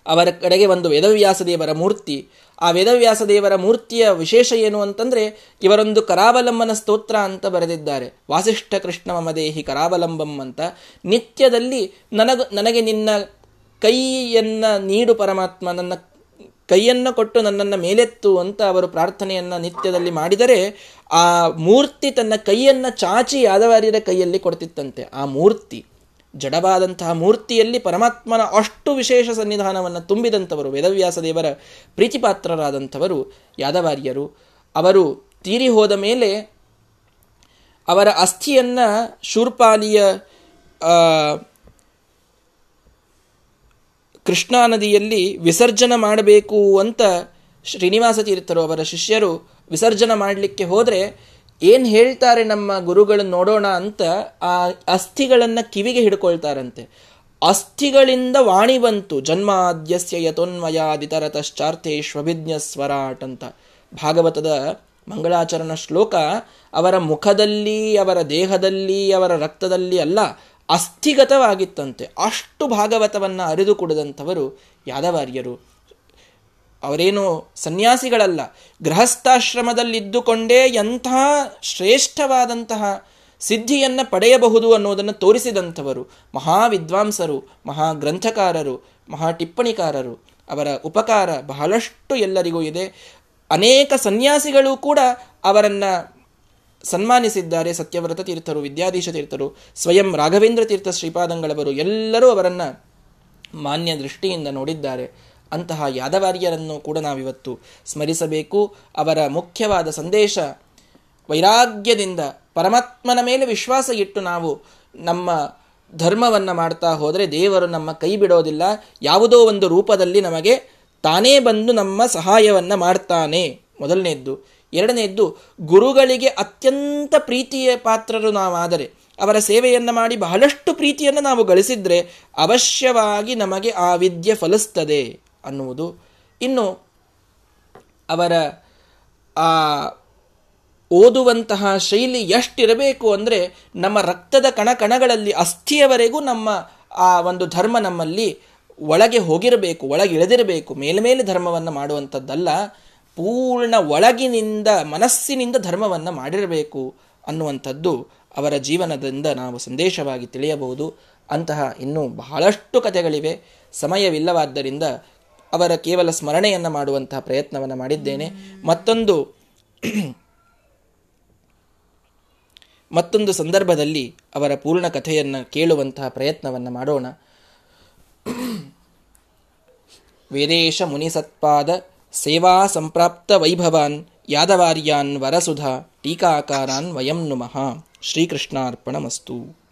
ಅವರ ಕಡೆಗೆ ಒಂದು ವೇದವ್ಯಾಸ ದೇವರ ಮೂರ್ತಿ. ಆ ವೇದವ್ಯಾಸ ದೇವರ ಮೂರ್ತಿಯ ವಿಶೇಷ ಏನು ಅಂತಂದ್ರೆ ಇವರೊಂದು ಕರಾವಲಂಬನ ಸ್ತೋತ್ರ ಅಂತ ಬರೆದಿದ್ದಾರೆ. ವಾಸಿಷ್ಠ ಕೃಷ್ಣ ಮಮದೇಹಿ ಕರಾವಲಂಬಂ ಅಂತ. ನಿತ್ಯದಲ್ಲಿ ನನಗ, ನನಗೆ ನಿನ್ನ ಕೈಯನ್ನ ನೀಡು ಪರಮಾತ್ಮ, ನನ್ನ ಕೈಯನ್ನು ಕೊಟ್ಟು ನನ್ನನ್ನು ಮೇಲೆತ್ತು ಅಂತ ಅವರು ಪ್ರಾರ್ಥನೆಯನ್ನು ನಿತ್ಯದಲ್ಲಿ ಮಾಡಿದರೆ ಆ ಮೂರ್ತಿ ತನ್ನ ಕೈಯನ್ನ ಚಾಚಿ ಯಾದವಾರ್ಯರ ಕೈಯಲ್ಲಿ ಕೊಡ್ತಿತ್ತಂತೆ. ಆ ಮೂರ್ತಿ, ಜಡವಾದಂತಹ ಮೂರ್ತಿಯಲ್ಲಿ ಪರಮಾತ್ಮನ ಅಷ್ಟು ವಿಶೇಷ ಸನ್ನಿಧಾನವನ್ನು ತುಂಬಿದಂಥವರು, ವೇದವ್ಯಾಸ ದೇವರ ಪ್ರೀತಿಪಾತ್ರರಾದಂಥವರು ಯಾದವಾರ್ಯರು. ಅವರು ತೀರಿ ಹೋದ ಮೇಲೆ ಅವರ ಅಸ್ಥಿಯನ್ನು ಶೂರ್ಪಾಲಿಯ ಕೃಷ್ಣಾ ನದಿಯಲ್ಲಿ ವಿಸರ್ಜನ ಮಾಡಬೇಕು ಅಂತ ಶ್ರೀನಿವಾಸ ತೀರ್ಥರು ಅವರ ಶಿಷ್ಯರು ವಿಸರ್ಜನ ಮಾಡಲಿಕ್ಕೆ ಹೋದರೆ ಏನು ಹೇಳ್ತಾರೆ ನಮ್ಮ ಗುರುಗಳನ್ನು ನೋಡೋಣ ಅಂತ ಆ ಅಸ್ಥಿಗಳನ್ನು ಕಿವಿಗೆ ಹಿಡ್ಕೊಳ್ತಾರಂತೆ. ಅಸ್ಥಿಗಳಿಂದ ವಾಣಿ ಬಂತು. ಜನ್ಮಾದ್ಯಸ್ಯ ಯತೋನ್ಮಯಾದಿತರತಶ್ಚಾರ್ಥೇಶ್ವಭಿಜ್ಞ ಸ್ವರಾಟ್ ಅಂತ. ಭಾಗವತದ ಮಂಗಳಾಚರಣ ಶ್ಲೋಕ ಅವರ ಮುಖದಲ್ಲಿ, ಅವರ ದೇಹದಲ್ಲಿ, ಅವರ ರಕ್ತದಲ್ಲಿ ಅಲ್ಲ ಅಸ್ಥಿಗತವಾಗಿತ್ತಂತೆ. ಅಷ್ಟು ಭಾಗವತವನ್ನು ಅರಿದು ಕುಡಿದಂಥವರು ಯಾದವಾರ್ಯರು. ಅವರೇನು ಸನ್ಯಾಸಿಗಳಲ್ಲ. ಗೃಹಸ್ಥಾಶ್ರಮದಲ್ಲಿದ್ದುಕೊಂಡೇ ಎಂಥ ಶ್ರೇಷ್ಠವಾದಂತಹ ಸಿದ್ಧಿಯನ್ನು ಪಡೆಯಬಹುದು ಅನ್ನೋದನ್ನು ತೋರಿಸಿದಂಥವರು. ಮಹಾವಿದ್ವಾಂಸರು ಮಹಾ ಗ್ರಂಥಕಾರರು ಮಹಾ ಟಿಪ್ಪಣಿಕಾರರು ಅವರ ಉಪಕಾರ ಬಹಳಷ್ಟು ಎಲ್ಲರಿಗೂ ಇದೆ. ಅನೇಕ ಸನ್ಯಾಸಿಗಳು ಕೂಡ ಅವರನ್ನ ಸನ್ಮಾನಿಸಿದ್ದಾರೆ ಸತ್ಯವ್ರತ ತೀರ್ಥರು, ವಿದ್ಯಾಧೀಶ ತೀರ್ಥರು, ಸ್ವಯಂ ರಾಘವೇಂದ್ರ ತೀರ್ಥ ಶ್ರೀಪಾದಂಗಳವರು, ಎಲ್ಲರೂ ಅವರನ್ನ ಮಾನ್ಯ ದೃಷ್ಟಿಯಿಂದ ನೋಡಿದ್ದಾರೆ. ಅಂತಹ ಯಾದವಾರ್ಯರನ್ನು ಕೂಡ ನಾವಿವತ್ತು ಸ್ಮರಿಸಬೇಕು. ಅವರ ಮುಖ್ಯವಾದ ಸಂದೇಶ ವೈರಾಗ್ಯದಿಂದ ಪರಮಾತ್ಮನ ಮೇಲೆ ವಿಶ್ವಾಸ ಇಟ್ಟು ನಾವು ನಮ್ಮ ಧರ್ಮವನ್ನು ಮಾಡ್ತಾ ಹೋದರೆ ದೇವರು ನಮ್ಮ ಕೈ ಬಿಡೋದಿಲ್ಲ. ಯಾವುದೋ ಒಂದು ರೂಪದಲ್ಲಿ ನಮಗೆ ತಾನೇ ಬಂದು ನಮ್ಮ ಸಹಾಯವನ್ನು ಮಾಡ್ತಾನೆ. ಮೊದಲನೆಯದ್ದು ಎರಡನೆಯದ್ದು, ಗುರುಗಳಿಗೆ ಅತ್ಯಂತ ಪ್ರೀತಿಯ ಪಾತ್ರರು ನಾವಾದರೆ, ಅವರ ಸೇವೆಯನ್ನು ಮಾಡಿ ಬಹಳಷ್ಟು ಪ್ರೀತಿಯನ್ನು ನಾವು ಗಳಿಸಿದರೆ ಅವಶ್ಯವಾಗಿ ನಮಗೆ ಆ ವಿದ್ಯೆ ಫಲಿಸ್ತದೆ ಅನ್ನುವುದು. ಇನ್ನು, ಅವರ, ಆ, ಓದುವಂತಹ ಶೈಲಿ ಎಷ್ಟಿರಬೇಕು ಅಂದರೆ, ನಮ್ಮ ರಕ್ತದ ಕಣ ಕಣಗಳಲ್ಲಿ ಅಸ್ಥಿಯವರೆಗೂ ನಮ್ಮ ಆ ಒಂದು ಧರ್ಮ ನಮ್ಮಲ್ಲಿ ಒಳಗೆ ಹೋಗಿರಬೇಕು ಒಳಗೆ ಇಳಿದಿರಬೇಕು ಮೇಲ್ಮೇಲೆ ಧರ್ಮವನ್ನು ಮಾಡುವಂಥದ್ದಲ್ಲ ಪೂರ್ಣ ಒಳಗಿನಿಂದ ಮನಸ್ಸಿನಿಂದ ಧರ್ಮವನ್ನು ಮಾಡಿರಬೇಕು ಅನ್ನುವಂಥದ್ದು ಅವರ ಜೀವನದಿಂದ ನಾವು ಸಂದೇಶವಾಗಿ ತಿಳಿಯಬಹುದು. ಅಂತಹ ಇನ್ನೂ ಬಹಳಷ್ಟು ಕಥೆಗಳಿವೆ. ಸಮಯವಿಲ್ಲವಾದ್ದರಿಂದ ಅವರ ಕೇವಲ ಸ್ಮರಣೆಯನ್ನು ಮಾಡುವಂತಹ ಪ್ರಯತ್ನವನ್ನು ಮಾಡಿದ್ದೇನೆ. ಮತ್ತೊಂದು ಮತ್ತೊಂದು ಸಂದರ್ಭದಲ್ಲಿ ಅವರ ಪೂರ್ಣ ಕಥೆಯನ್ನು ಕೇಳುವಂತಹ ಪ್ರಯತ್ನವನ್ನು ಮಾಡೋಣ. ವೇದೇಶ ಮುನಿಸತ್ಪಾದ ಸೇವಾ ಸಂಪ್ರಾಪ್ತ ವೈಭವಾನ್ ಯಾದವಾರ್ಯಾನ್ ವರಸುಧ ಟೀಕಾಕಾರಾನ್ ವಯಂ ನುಮಃ. ಶ್ರೀಕೃಷ್ಣಾರ್ಪಣಮಸ್ತು.